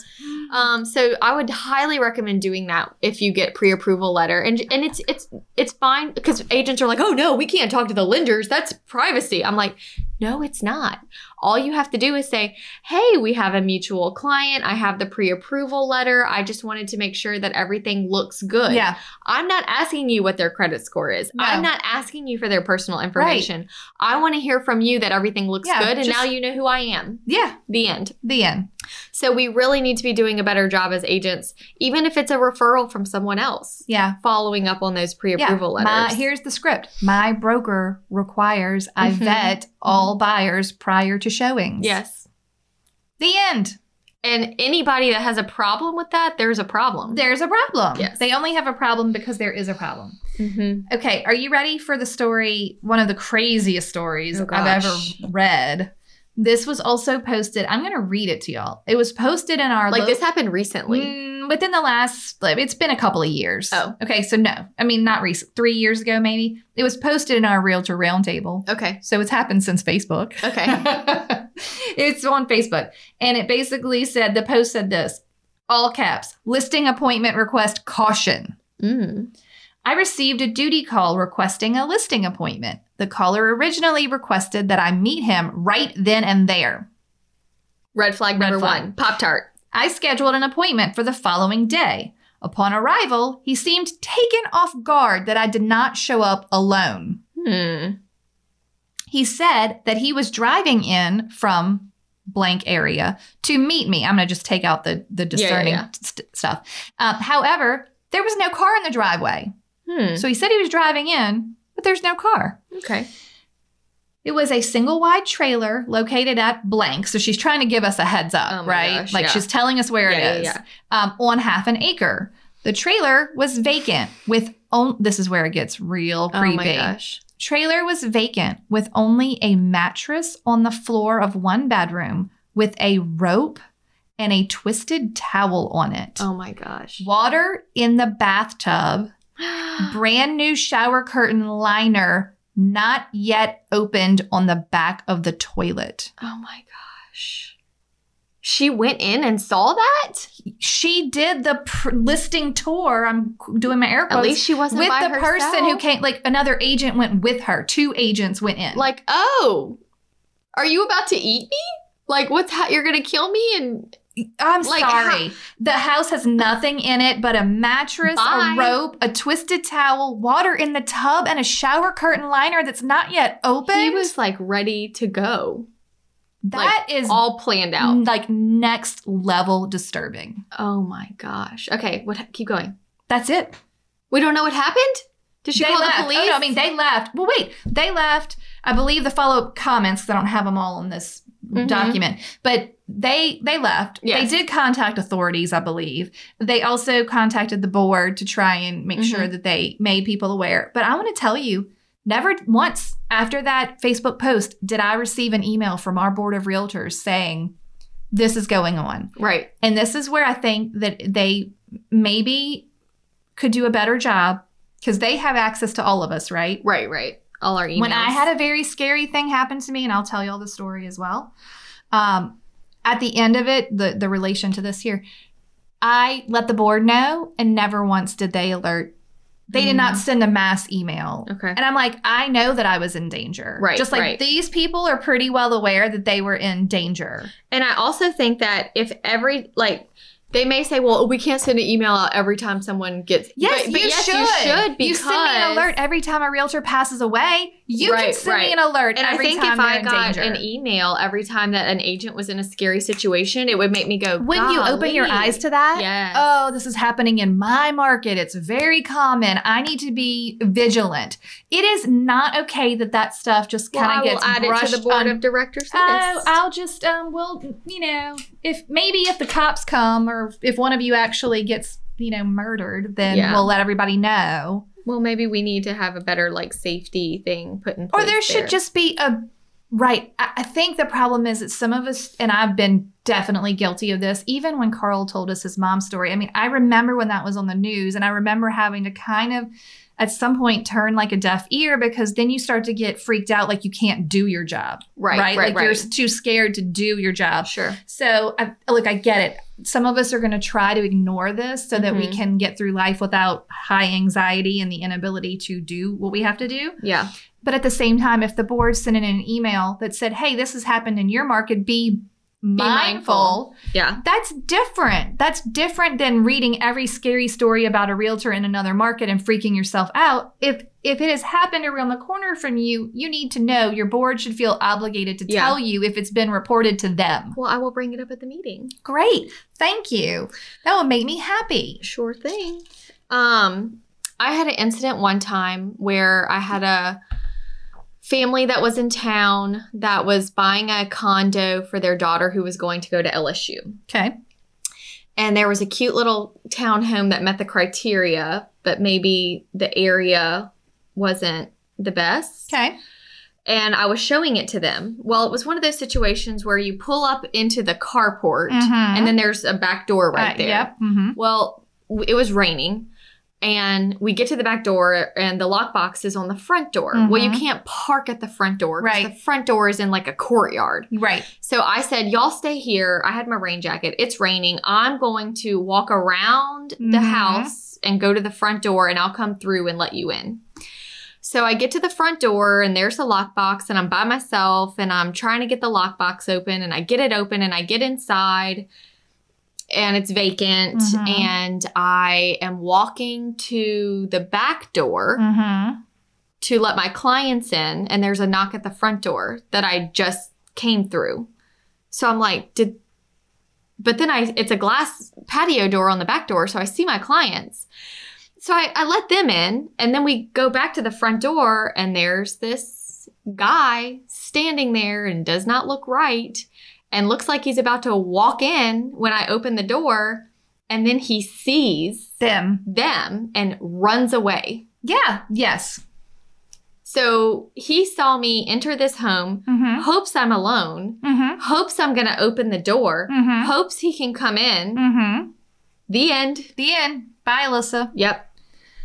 Um, so I would highly recommend doing that if you get pre-approval letter, and and it's it's it's fine because agents are like, oh no, we can't talk to the lenders. That's privacy. I'm like, no, it's not. All you have to do is say, hey, we have a mutual client. I have the pre-approval letter. I just wanted to make sure that everything looks good. Yeah. I'm not asking you what their credit score is. No. I'm not asking you for their personal information. I want to hear from you that everything looks Yeah, good, and just- now you know who I am. Yeah. The end. The end. So we really need to be doing a better job as agents, even if it's a referral from someone else, Yeah. following up on those pre-approval My, letters. here's the script. My broker requires I Mhm. vet all buyers prior to showings. yes. The end. And anybody that has a problem with that, there's a problem. There's a problem. Yes. They only have a problem because there is a problem. Mhm. Okay, are you ready for the story? One of the craziest stories Oh, I've ever read. This was also posted. I'm going to read it to y'all. It was posted in our Like lo- this happened recently. Mm, within the last. like, It's been a couple of years. Oh. okay. So no, I mean not recent. Three years ago, maybe. It was posted in our Realtor Roundtable. Okay. So it's happened since Facebook. Okay. it's on Facebook. And it basically said the post said this all caps listing appointment request caution. Mm. I received a duty call requesting a listing appointment. The caller originally requested that I meet him right then and there. Red flag Red number flag. one. Pop tart. I scheduled an appointment for the following day. Upon arrival, he seemed taken off guard that I did not show up alone. Hmm. He said that he was driving in from blank area to meet me. I'm going to just take out the, the yeah, discerning yeah. st- stuff. Um, however, there was no car in the driveway. Hmm. So he said he was driving in, but there's no car. Okay. It was a single wide trailer located at blank. So she's trying to give us a heads up, Oh right? gosh, like yeah. she's telling us where Yeah, it yeah, is um, on half an acre. The trailer was vacant with on- this is where it gets real creepy. Oh my gosh. Trailer was vacant with only a mattress on the floor of one bedroom with a rope and a twisted towel on it. Oh my gosh. Water in the bathtub, brand new shower curtain liner not yet opened on the back of the toilet. oh my gosh. She went in and saw that? She did the pr- listing tour. I'm doing my air quotes. At least she wasn't with the person who came, like another agent went with her. Two agents went in. Like, oh, are you about to eat me? Like, what's how you're gonna kill me? And I'm like, sorry. the house has nothing in it but a mattress, Bye. a rope, a twisted towel, water in the tub, and a shower curtain liner that's not yet open. he was like ready to go, That is all planned out. like next level disturbing. Oh my gosh. Okay, what? Keep going. That's it. We don't know what happened. Did she they call left. the police? Oh, no, I mean they left. Well, wait, they left. I believe the follow up comments, I don't have them all in this Mhm. document, but they they left. Yes. They did contact authorities, I believe. They also contacted the board to try and make sure Mm-hmm. that they made people aware. But I want to tell you, never once after that Facebook post did I receive an email from our board of realtors saying this is going on. right. And this is where I think that they maybe could do a better job because they have access to all of us, right? Right. Right. All our emails. When I had a very scary thing happen to me, and I'll tell you all the story as well. Um, at the end of it, the the relation to this here, I let the board know, and never once did they alert. They did not Mm. send a mass email. okay. And I'm like, I know that I was in danger. Right, Just like right. these people are pretty well aware that they were in danger. And I also think that if every like they may say, well, we can't send an email out every time someone gets. Yes, but, but you, yes, should. you should because you send me an alert every time a realtor passes away. You can Right, send me an alert And I think time if I got danger. an email every time that an agent was in a scary situation, it would make me go. Wouldn't you open your eyes to that? Yes. Oh, this is happening in my market. It's very common. I need to be vigilant. It is not okay that that stuff just kind of will gets add brushed to the board un- of directors. Oh. I'll just um well, you know, if maybe if the cops come or if one of you actually gets, you know, murdered, then Yeah. we'll let everybody know. Well, maybe we need to have a better like safety thing put in place. Or there should just be a right. I, I think the problem is that some of us, and I've been definitely guilty of this, even when Carl told us his mom's story. I mean, I remember when that was on the news, and I remember having to kind of at some point turn like a deaf ear because then you start to get freaked out like you can't do your job. right, right, like right. you're too scared to do your job. Sure. So, I, look, I get it. Some of us are going to try to ignore this so that we Mhm. can get through life without high anxiety and the inability to do what we have to do. Yeah. But at the same time, if the board sent in an email that said, hey, this has happened in your market, be mindful, mindful. Yeah. that's different. That's different than reading every scary story about a realtor in another market and freaking yourself out. If if it has happened around the corner from you, you need to know your board should feel obligated to Yeah. tell you if it's been reported to them. Well, I will bring it up at the meeting. Great. Thank you. That will make me happy. Sure thing. Um, I had an incident one time where I had a family that was in town that was buying a condo for their daughter who was going to go to LSU. Okay. And there was a cute little townhome that met the criteria, but maybe the area wasn't the best. Okay. And I was showing it to them. Well, it was one of those situations where you pull up into the carport Mhm. and then there's a back door right Uh, there. Yep. Mm-hmm. Well, w- it was raining, and we get to the back door, and the lockbox is on the front door. Well, you Mhm. can't park at the front door because Right. the front door is in like a courtyard. Right. So I said, "Y'all stay here." I had my rain jacket. It's raining. I'm going to walk around the Mhm. house and go to the front door, and I'll come through and let you in. So I get to the front door and there's a lockbox and I'm by myself and I'm trying to get the lockbox open and I get it open and I get inside and it's vacant Mhm. and I am walking to the back door Mm-hmm. to let my clients in and there's a knock at the front door that I just came through. So I'm like, did but then I it's a glass patio door on the back door, so I see my clients. So I, I let them in and then we go back to the front door and there's this guy standing there and does not look right and looks like he's about to walk in when I open the door and then he sees Them. them and runs away. Yeah. Yes. So he saw me enter this home, Mm-hmm. hopes I'm alone, Mm-hmm. hopes I'm going to open the door, Mm-hmm. hopes he can come in. Mm-hmm. The end. The end. Bye, Alyssa. Yep.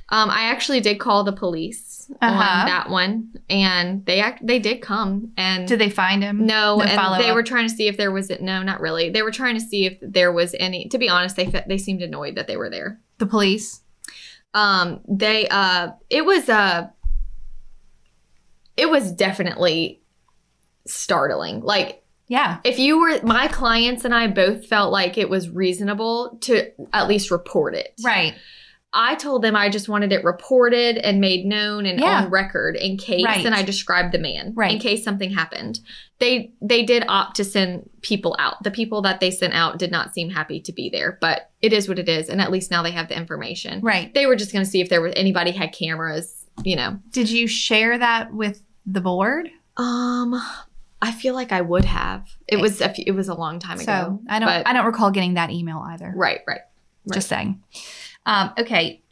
Um, I actually did call the police Uh-huh. on that one, and they act they did come and Did they find him? no, and they follow-up? were trying to see if there was it. no, not really. They were trying to see if there was any. To be honest, they they seemed annoyed that they were there. The police. Um, they uh, it was uh, it was definitely startling. Like Yeah. if you were my clients and I both felt like it was reasonable to at least report it. Right. I told them I just wanted it reported and made known and Yeah. on record in case Right. and I described the man Right. in case something happened. They they did opt to send people out. The people that they sent out did not seem happy to be there, but it is what it is and at least now they have the information. Right. They were just going to see if there was anybody had cameras, you know. Did you share that with the board? Um I feel like I would have. It was a few, it was a long time So ago. I don't. I don't recall getting that email either. Right, right. Just saying. Um, okay.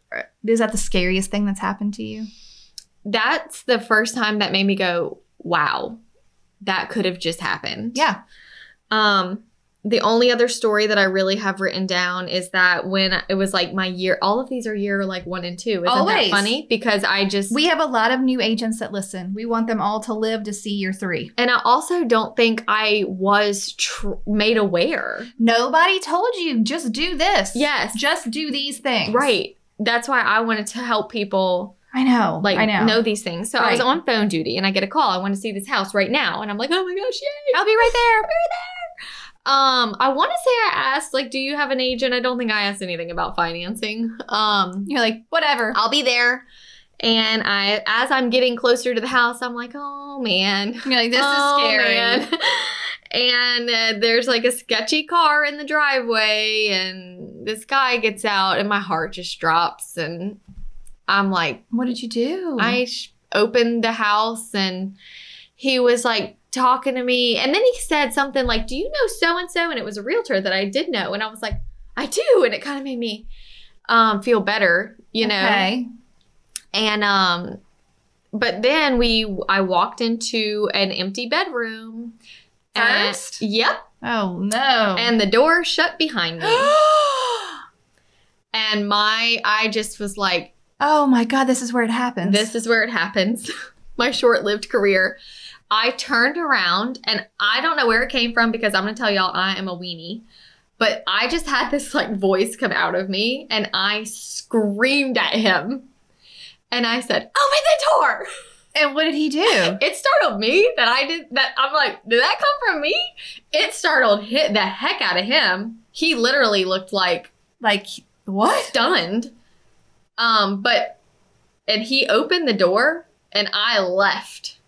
Is that the scariest thing that's happened to you? That's the first time that made me go, "Wow. That could have just happened." Yeah. Um, the only other story that I really have written down is that when it was like my year, all of these are year like one and two. Isn't Always. that funny? Because I just We have a lot of new agents that listen. We want them all to live to see year three. and I also don't think I was tr- made aware. Nobody told you just do this. Yes, Just do these things. right. That's why I wanted to help people I know. like I know. know these things. So I was on phone duty and I get a call. I want to see this house right now, and I'm like, oh my gosh, yay! I'll be right there. I'll be right there. Um, I want to say I asked, like, do you have an agent? I don't think I asked anything about financing. Um, You're like, whatever. I'll be there. And I, as I'm getting closer to the house, I'm like, oh man, You're like, this Oh, is scary. man. and uh, there's like a sketchy car in the driveway, and this guy gets out, and my heart just drops, and I'm like, What did you do? I sh- opened the house and he was like talking to me. And then he said something like, Do you know so and so? And it was a realtor that I did know. And I was like, I do. And it kind of made me um, feel better, you know? Okay. And, um, but then we, I walked into an empty bedroom. and- First? yep. Oh no. And the door shut behind me. and my, I just was like, oh my god, this is where it happens. This is where it happens. My short lived career. I turned around and I don't know where it came from because I'm going to tell y'all I am a weenie. But I just had this like voice come out of me and I screamed at him. And I said, Open the door. and what did he do? It startled me that I did that. I'm like, Did that come from me? It startled hit the heck out of him. He literally looked like like what? stunned. Um, but and he opened the door and I left.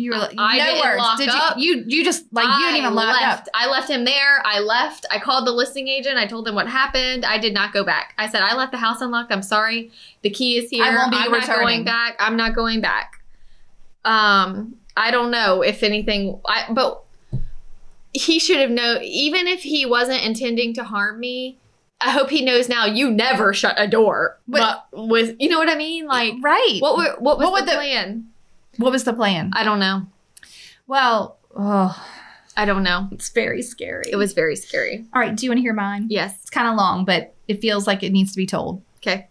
You were like, I no words. lock did up. you? You you just like you didn't even lock left. up. I left him there. I left. I called the listing agent. I told them what happened. I did not go back. I said I left the house unlocked. I'm sorry. The key is here. I won't be I'm not going back. I'm not going back. Um, I don't know if anything. I but he should have known. Even if he wasn't intending to harm me, I hope he knows now. You never shut a door. But- But with you know what I mean? Like right. what? Were, what was What the the- plan? What was the plan? I don't know. Well, oh, I don't know. it's very scary. It was very scary. All right. Do you want to hear mine? Yes. It's kind of long, but it feels like it needs to be told. Okay.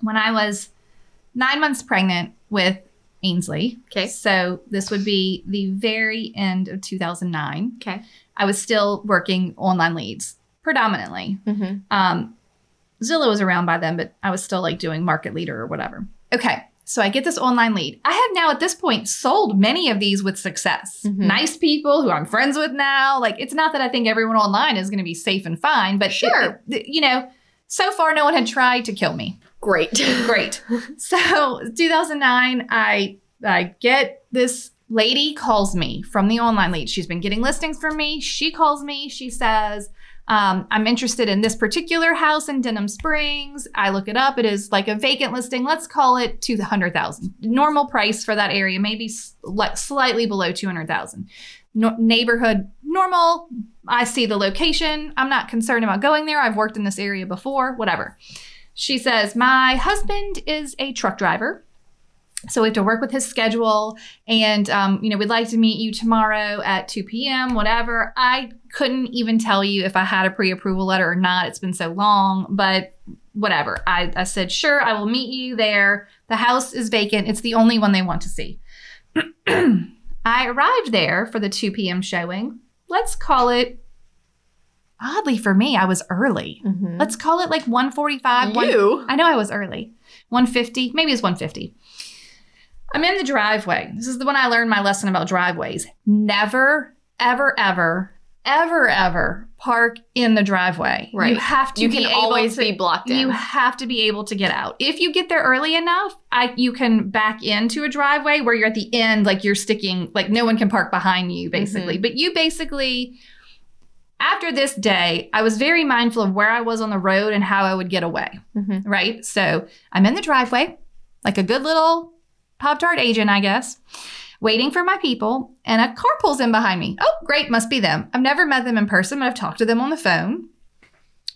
When I was nine months pregnant with Ainsley, Okay. so this would be the very end of 2009. Okay. I was still working online leads predominantly. Mm-hmm. Um, Zillow was around by then, but I was still like doing market leader or whatever. Okay. So I get this online lead. I have now at this point sold many of these with success. Mhm. Nice people who I'm friends with now. Like it's not that I think everyone online is going to be safe and fine, but it- Sure. it- you know, so far no one had tried to kill me. Great. Great. so 2009, I I get this lady calls me from the online lead. She's been getting listings from me. She calls me. She says, Um, I'm interested in this particular house in Denham Springs. I look it up. It is like a vacant listing. Let's call it 200,000. Normal price for that area, maybe s- like slightly below 200,000. No- neighborhood normal. I see the location. I'm not concerned about going there. I've worked in this area before, whatever. She says, My husband is a truck driver. So we have to work with his schedule. And, um, you know, we'd like to meet you tomorrow at 2 p.m., whatever. I couldn't even tell you if I had a pre approval letter or not. It's been so long, but whatever. I, I said, sure, I will meet you there. The house is vacant. It's the only one they want to see. I arrived there for the 2 p.m. showing. Let's call it, oddly for me, I was early. Mhm. Let's call it like 145. one- you. I know I was early. 150, maybe it's 150. I'm in the driveway. This is the one I learned my lesson about driveways. Never, ever, ever, ever, ever park in the driveway. Right. You have to You be can always to, be blocked in. You have to be able to get out. If you get there early enough, I you can back into a driveway where you're at the end, like you're sticking, like no one can park behind you, basically. Mm-hmm. But you basically after this day, I was very mindful of where I was on the road and how I would get away Mhm. right? So I'm in the driveway, like a good little Pop Tart agent, I guess, waiting for my people, and a car pulls in behind me. Oh, great, must be them. I've never met them in person, but I've talked to them on the phone.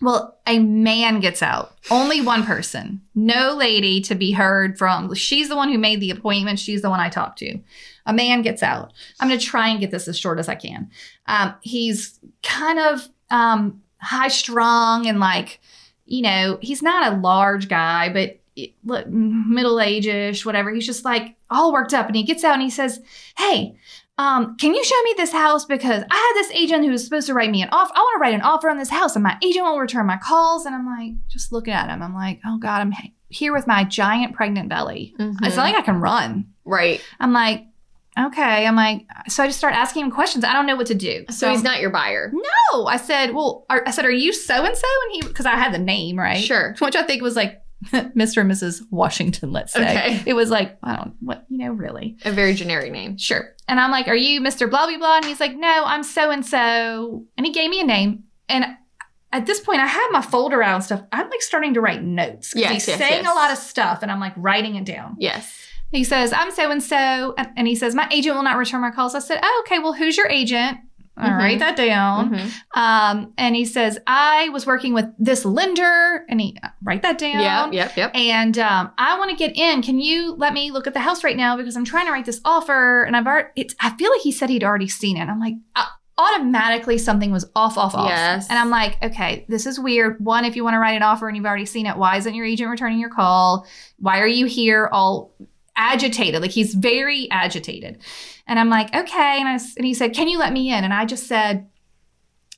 Well, a man gets out. Only one person. No lady to be heard from. She's the one who made the appointment. She's the one I talked to. A man gets out. I'm going to try and get this as short as I can. Um, he's kind of um, high strung and like, you know, he's not a large guy, but look, middle age-ish, whatever. He's just like all worked up, and he gets out and he says, "Hey, um, can you show me this house? Because I had this agent who was supposed to write me an offer. I want to write an offer on this house, and my agent won't return my calls." And I'm like, just looking at him, I'm like, "Oh God, I'm here with my giant pregnant belly. Mhm. It's not like I can run." right. I'm like, "Okay." I'm like, so I just start asking him questions. I don't know what to do. So he's not your buyer. No, I said, well, are, I said, are you so and so? And he, because I had the name right, Sure. which I think was like Mr. and Mrs. Washington. Let's say Okay. it was like I don't what you know really A very generic name. sure. And I'm like, are you Mr. Blah blah blah? And he's like, no, I'm so and so. And he gave me a name. And at this point, I have my folder out and stuff. I'm like starting to write notes. Yes, he's yes, saying yes. a lot of stuff, and I'm like writing it down. Yes. He says, I'm so and so. And he says, My agent will not return my calls. I said, Oh, okay. Well, who's your agent? Mhm. write that down. Mhm. Um, and he says, I was working with this lender. And he, write that down. Yeah. Yep. Yep. And um, I want to get in. Can you let me look at the house right now because I'm trying to write this offer, and I've already. It's. I feel like he said he'd already seen it. I'm like, uh, automatically something was off, off, off. Yes. And I'm like, okay, this is weird. One, if you want to write an offer and you've already seen it, why isn't your agent returning your call? Why are you here all agitated? Like he's very agitated. And I'm like, okay. And I and he said, can you let me in? And I just said.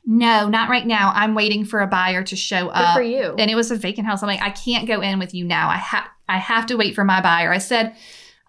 No, not right now. I'm waiting for a buyer to show Good up for you. and it was a vacant house. I'm like, I can't go in with you now. I have I have to wait for my buyer. I said,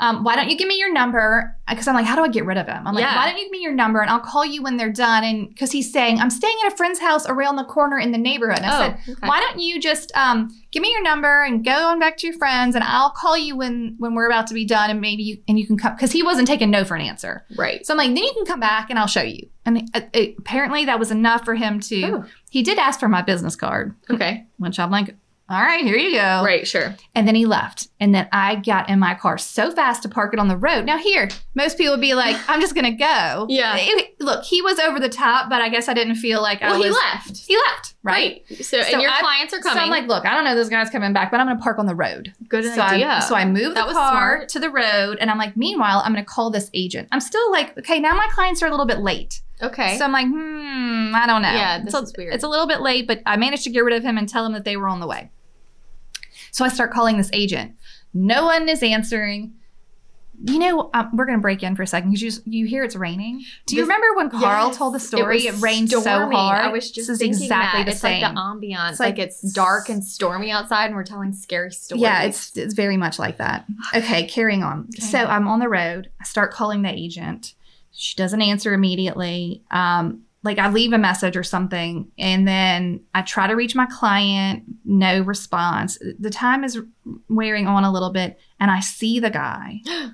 um, why don't you give me your number? Because I'm like, how do I get rid of him? I'm like, Yeah. why don't you give me your number and I'll call you when they're done? And because he's saying, I'm staying at a friend's house around the corner in the neighborhood. And I oh. said, okay. why don't you just um, give me your number and go on back to your friends and I'll call you when when we're about to be done and maybe you and you can come because he wasn't taking no for an answer. Right. So I'm like, then you can come back and I'll show you. And uh, apparently that was enough for him to. Ooh. He did ask for my business card, Okay. which I'm like, all right, here you go. Right. Sure. And then he left. And then I got in my car so fast to park it on the road. Now, here, most people would be like, I'm just going to go. Yeah. It- look, he was over the top, but I guess I didn't feel like I Well, was. he left. He left, right? Right. So, So and your I- clients are So coming. I'm like, look, I don't know this guy's coming back, but I'm going to park on the road. good so idea. I, so I moved That the car smart. to the road, and I'm like, meanwhile, I'm going to call this agent. I'm still like, okay, now my clients are a little bit late. okay. So I'm like, hmm, I don't know. Yeah, this it's is weird. It's a little bit late, but I managed to get rid of him and tell him that they were on the way. So I start calling this agent. No one is answering. You know, um, we're going to break in for a second because you, you hear it's raining. Do you This- remember when Carl Yes, told the story? It, was rained so hard. I was just this is thinking exactly that. the it's same. like the ambiance. It's like, like- it's dark and stormy outside, and we're telling scary stories. Yeah, it's it's very much like that. Okay, carrying on. Okay. So I'm on the road. I start calling the agent. She doesn't answer immediately. Um, like I leave a message or something, and then I try to reach my client. No response. The time is wearing on a little bit, and I see the guy.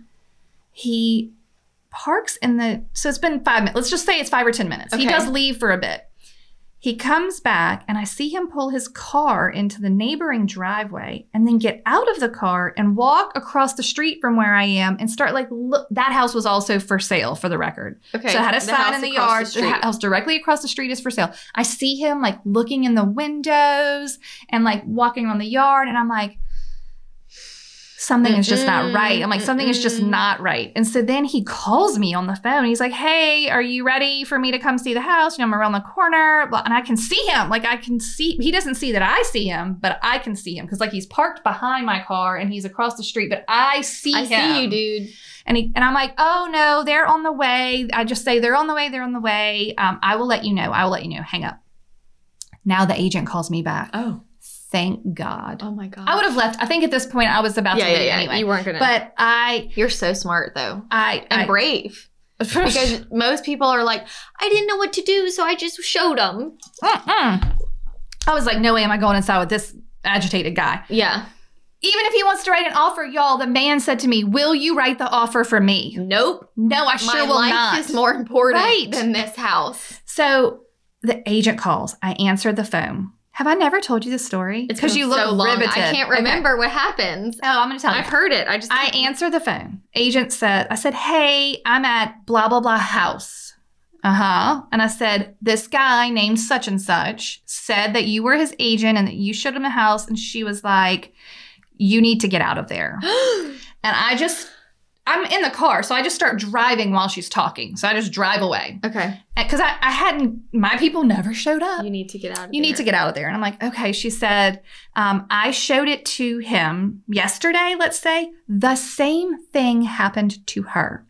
he parks in the. So it's been five minutes. Let's just say it's five or ten minutes. He does leave for a bit. He comes back and I see him pull his car into the neighboring driveway and then get out of the car and walk across the street from where I am and start like look that house was also for sale for the record. Okay. So I had a the sign in the yard. The, street. house directly across the street is for sale. I see him like looking in the windows and like walking around the yard, and I'm like, something is just not right. I'm like, something is just not right. And so then he calls me on the phone. He's like, Hey, are you ready for me to come see the house? You know, I'm around the corner, and I can see him. Like I can see. He doesn't see that I see him, but I can see him because like he's parked behind my car and he's across the street, but I see I him. see you, dude. And he, and I'm like, oh no, they're on the way. I just say they're on the way. They're on the way. Um, I will let you know. I will let you know. Hang up. Now the agent calls me back. Oh. Thank God. Oh my god. I would have left. I think at this point I was about Yeah, to yeah, yeah. anyway. You weren't gonna. but I, you're so smart though, I, and I brave. Because most people are like, I didn't know what to do, so I just showed them. Mm-mm. I was like, no way am I going inside with this agitated guy. Yeah. Even if he wants to write an offer, y'all, the man said to me, "Will you write the offer for me?" Nope. No, I sure My will life not. is more important Right. than this house. So the agent calls. I answer the phone. Have I never told you the story? It's Because been you look so long. riveted. I can't Okay. remember what happens. Oh, I'm going to tell you. I've heard it. I just I answer the phone. Agent said, I said, hey, I'm at blah, blah, blah house. Uh huh. And I said, this guy named such and such said that you were his agent and that you showed him the house. And she was like, you need to get out of there. And I just, I'm in the car. So I just start driving while she's talking. So I just drive away. okay. Because I, I hadn't, my people never showed up. You need to get out. Of You need to get out of there. And I'm like, okay. She said, um, I showed it to him yesterday, let's say. The same thing happened to her.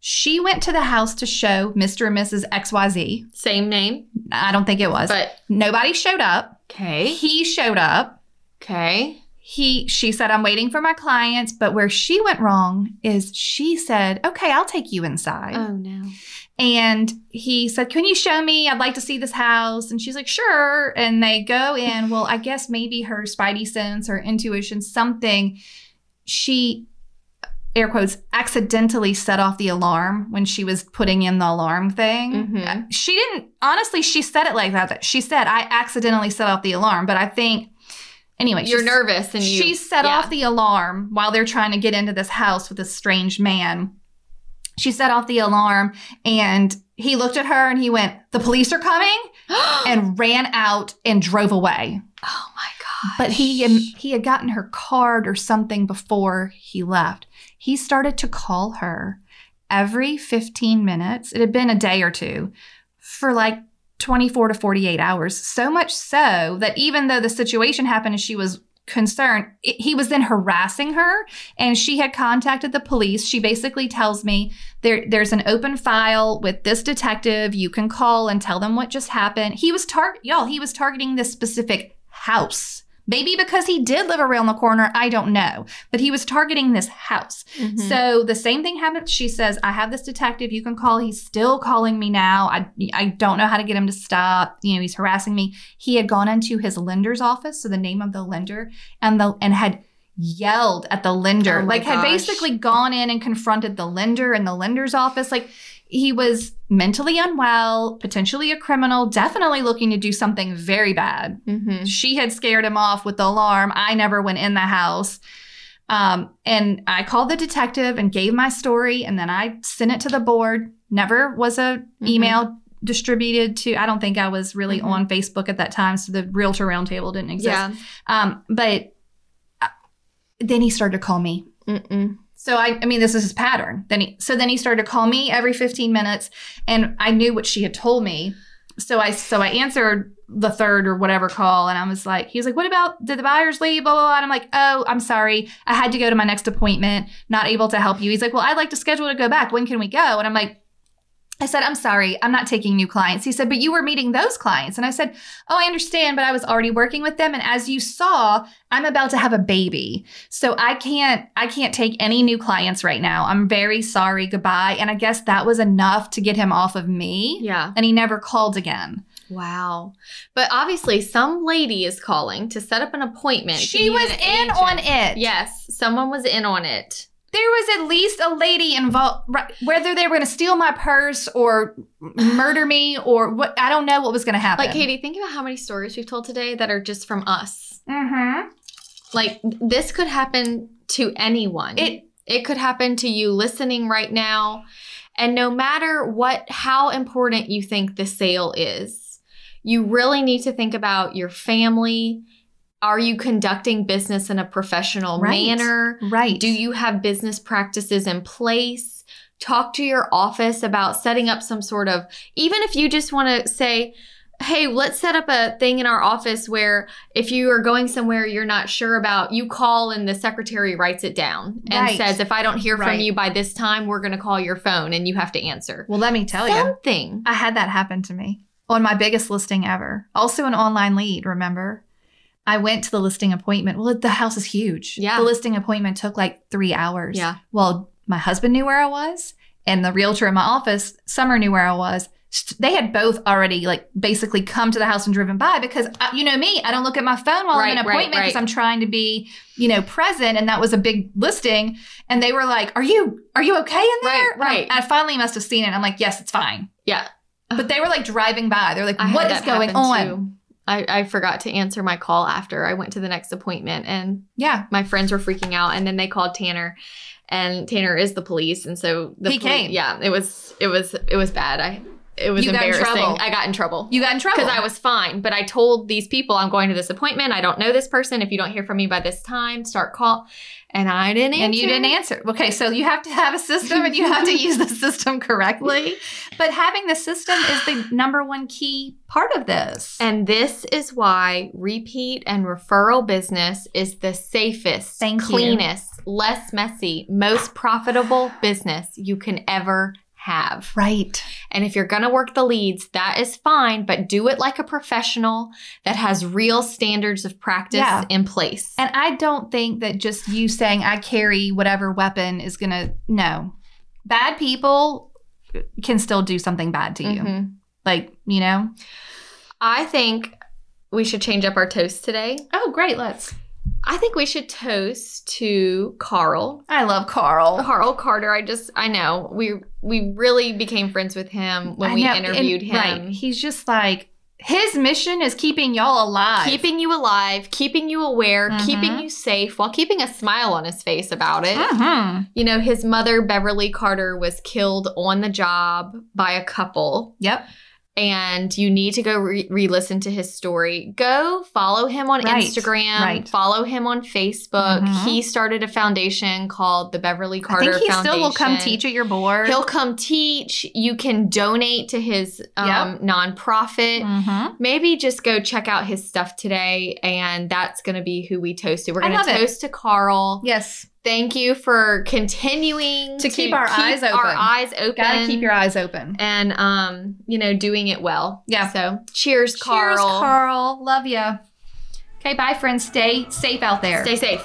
She went to the house to show Mr. and Mrs. XYZ. Same name, I don't think it was. but Nobody showed up. okay. He showed up. Okay. He she said, I'm waiting for my clients. But where she went wrong is she said, Okay, I'll take you inside. Oh no. And he said, Can you show me? I'd like to see this house. And she's like, Sure. And they go in. Well, I guess maybe her spidey sense or intuition, something, she, air quotes, accidentally set off the alarm when she was putting in the alarm thing. Mhm. She didn't, honestly, she said it like that She said, I accidentally set off the alarm. But I think, anyway, You're nervous and you. she set yeah. off the alarm while they're trying to get into this house with this strange man. She set off the alarm and he looked at her and he went, The police are coming, and ran out and drove away. oh my god. But he he had gotten her card or something before he left. He started to call her every 15 minutes. It had been a day or two for like 24 to 48 hours. So much so that even though the situation happened and she was concerned, it, he was then harassing her and she had contacted the police. She basically tells me there there's an open file with this detective. You can call and tell them what just happened. He was target y'all, he was targeting this specific house. Maybe because he did live around the corner, I don't know. But he was targeting this house. Mhm. So the same thing happened. She says, I have this detective you can call. He's still calling me now. I, I don't know how to get him to stop. You know, he's harassing me. He had gone into his lender's office, so the name of the lender, and the and had yelled at the lender. Oh like had basically gone in and confronted the lender in the lender's office. Like he was mentally unwell, potentially a criminal, definitely looking to do something very bad. Mhm. She had scared him off with the alarm. I never went in the house. Um, and I called the detective and gave my story, and then I sent it to the board. Never was a Mhm. email distributed to. I don't think I was really Mhm. on Facebook at that time, so the Realtor Roundtable didn't exist. Yeah. Um, but uh, then he started to call me. Mm-mm. So I, I mean, this is his pattern. Then he, so then he started to call me every 15 minutes, and I knew what she had told me. So I, so I answered the third or whatever call, and I was like, he was like, "What about did the buyers leave?" Blah blah. blah. And I'm like, "Oh, I'm sorry, I had to go to my next appointment, not able to help you." He's like, "Well, I'd like to schedule to go back. When can we go?" And I'm like. I said, I'm sorry, I'm not taking new clients. He said, but you were meeting those clients. And I said, Oh, I understand, but I was already working with them. And as you saw, I'm about to have a baby. So I can't I can't take any new clients right now. I'm very sorry. Goodbye. And I guess that was enough to get him off of me. Yeah. And he never called again. Wow. But obviously, some lady is calling to set up an appointment. She was in agent. on it. Yes, someone was in on it. There was at least a lady involved, right, whether they were going to steal my purse or murder me or what. I don't know what was going to happen. Like, Katie, think about how many stories we've told today that are just from us. Mm-hmm. Like, this could happen to anyone. It It could happen to you listening right now. And no matter what, how important you think the sale is, you really need to think about your family. Are you conducting business in a professional Right. manner? right. Do you have business practices in place? Talk to your office about setting up some sort of, even if you just want to say, hey, let's set up a thing in our office where if you are going somewhere you're not sure about, you call and the secretary writes it down and Right. says, if I don't hear from you by this time, we're going to call your phone and you have to answer. Well, let me tell you. Something. I had that happen to me on my biggest listing ever. Also, an online lead, remember? I went to the listing appointment. Well, the house is huge. Yeah. The listing appointment took like three hours. Yeah. Well, my husband knew where I was, and the realtor in my office, Summer, knew where I was. They had both already like basically come to the house and driven by because I, you know me, I don't look at my phone while I'm in Right, an appointment because right. I'm trying to be, you know, present. And that was a big listing. And they were like, "Are you are you okay in there?" Right, And I- right. I finally must have seen it. I'm like, "Yes, it's fine." Yeah. But they were like driving by. They're like, "What is going on?" too. I, I forgot to answer my call after I went to the next appointment and Yeah. my friends were freaking out and then they called Tanner and Tanner is the police and so the He poli- came. yeah it was it was it was bad I it was You in embarrassing trouble. I got in trouble You got in trouble. because I was fine but I told these people I'm going to this appointment I don't know this person if you don't hear from me by this time start call and I didn't answer and you didn't answer. Okay, so you have to have a system and you have to use the system correctly. But having the system is the number one key part of this. and this is why repeat and referral business is the safest, Thank you. cleanest, less messy, most profitable business you can ever have. right. And if you're going to work the leads, that is fine, but do it like a professional that has real standards of practice Yeah. in place. And I don't think that just you saying I carry whatever weapon is going to no. Bad people can still do something bad to you. Mhm. Like, you know. I think we should change up our toast today. Oh, great, let's. I think we should toast to Carl. I love Carl. Carl Carter. I just I know we we really became friends with him when I we know, interviewed and- him. Right. He's just like his mission is keeping y'all alive. Keeping you alive, keeping you aware, Mhm. keeping you safe while keeping a smile on his face about it. Mhm. You know, his mother, Beverly Carter, was killed on the job by a couple, Yep. And you need to go re listen to his story. Go follow him on Right, Instagram, right. follow him on Facebook. Mhm. He started a foundation called the Beverly Carter I think he Foundation. still will come teach at your board. He'll come teach. You can donate to his um, nonprofit. Mhm. Maybe just go check out his stuff today, and that's going to be who we toast to. We're going to love it. toast to Carl. Yes. Thank you for continuing To keep our eyes open. Our eyes open. Gotta keep your eyes open. and um, you know, doing it well. Yeah. So cheers, Carl. Cheers, Carl. Love you. Okay, bye, friends. Stay safe out there. Stay safe.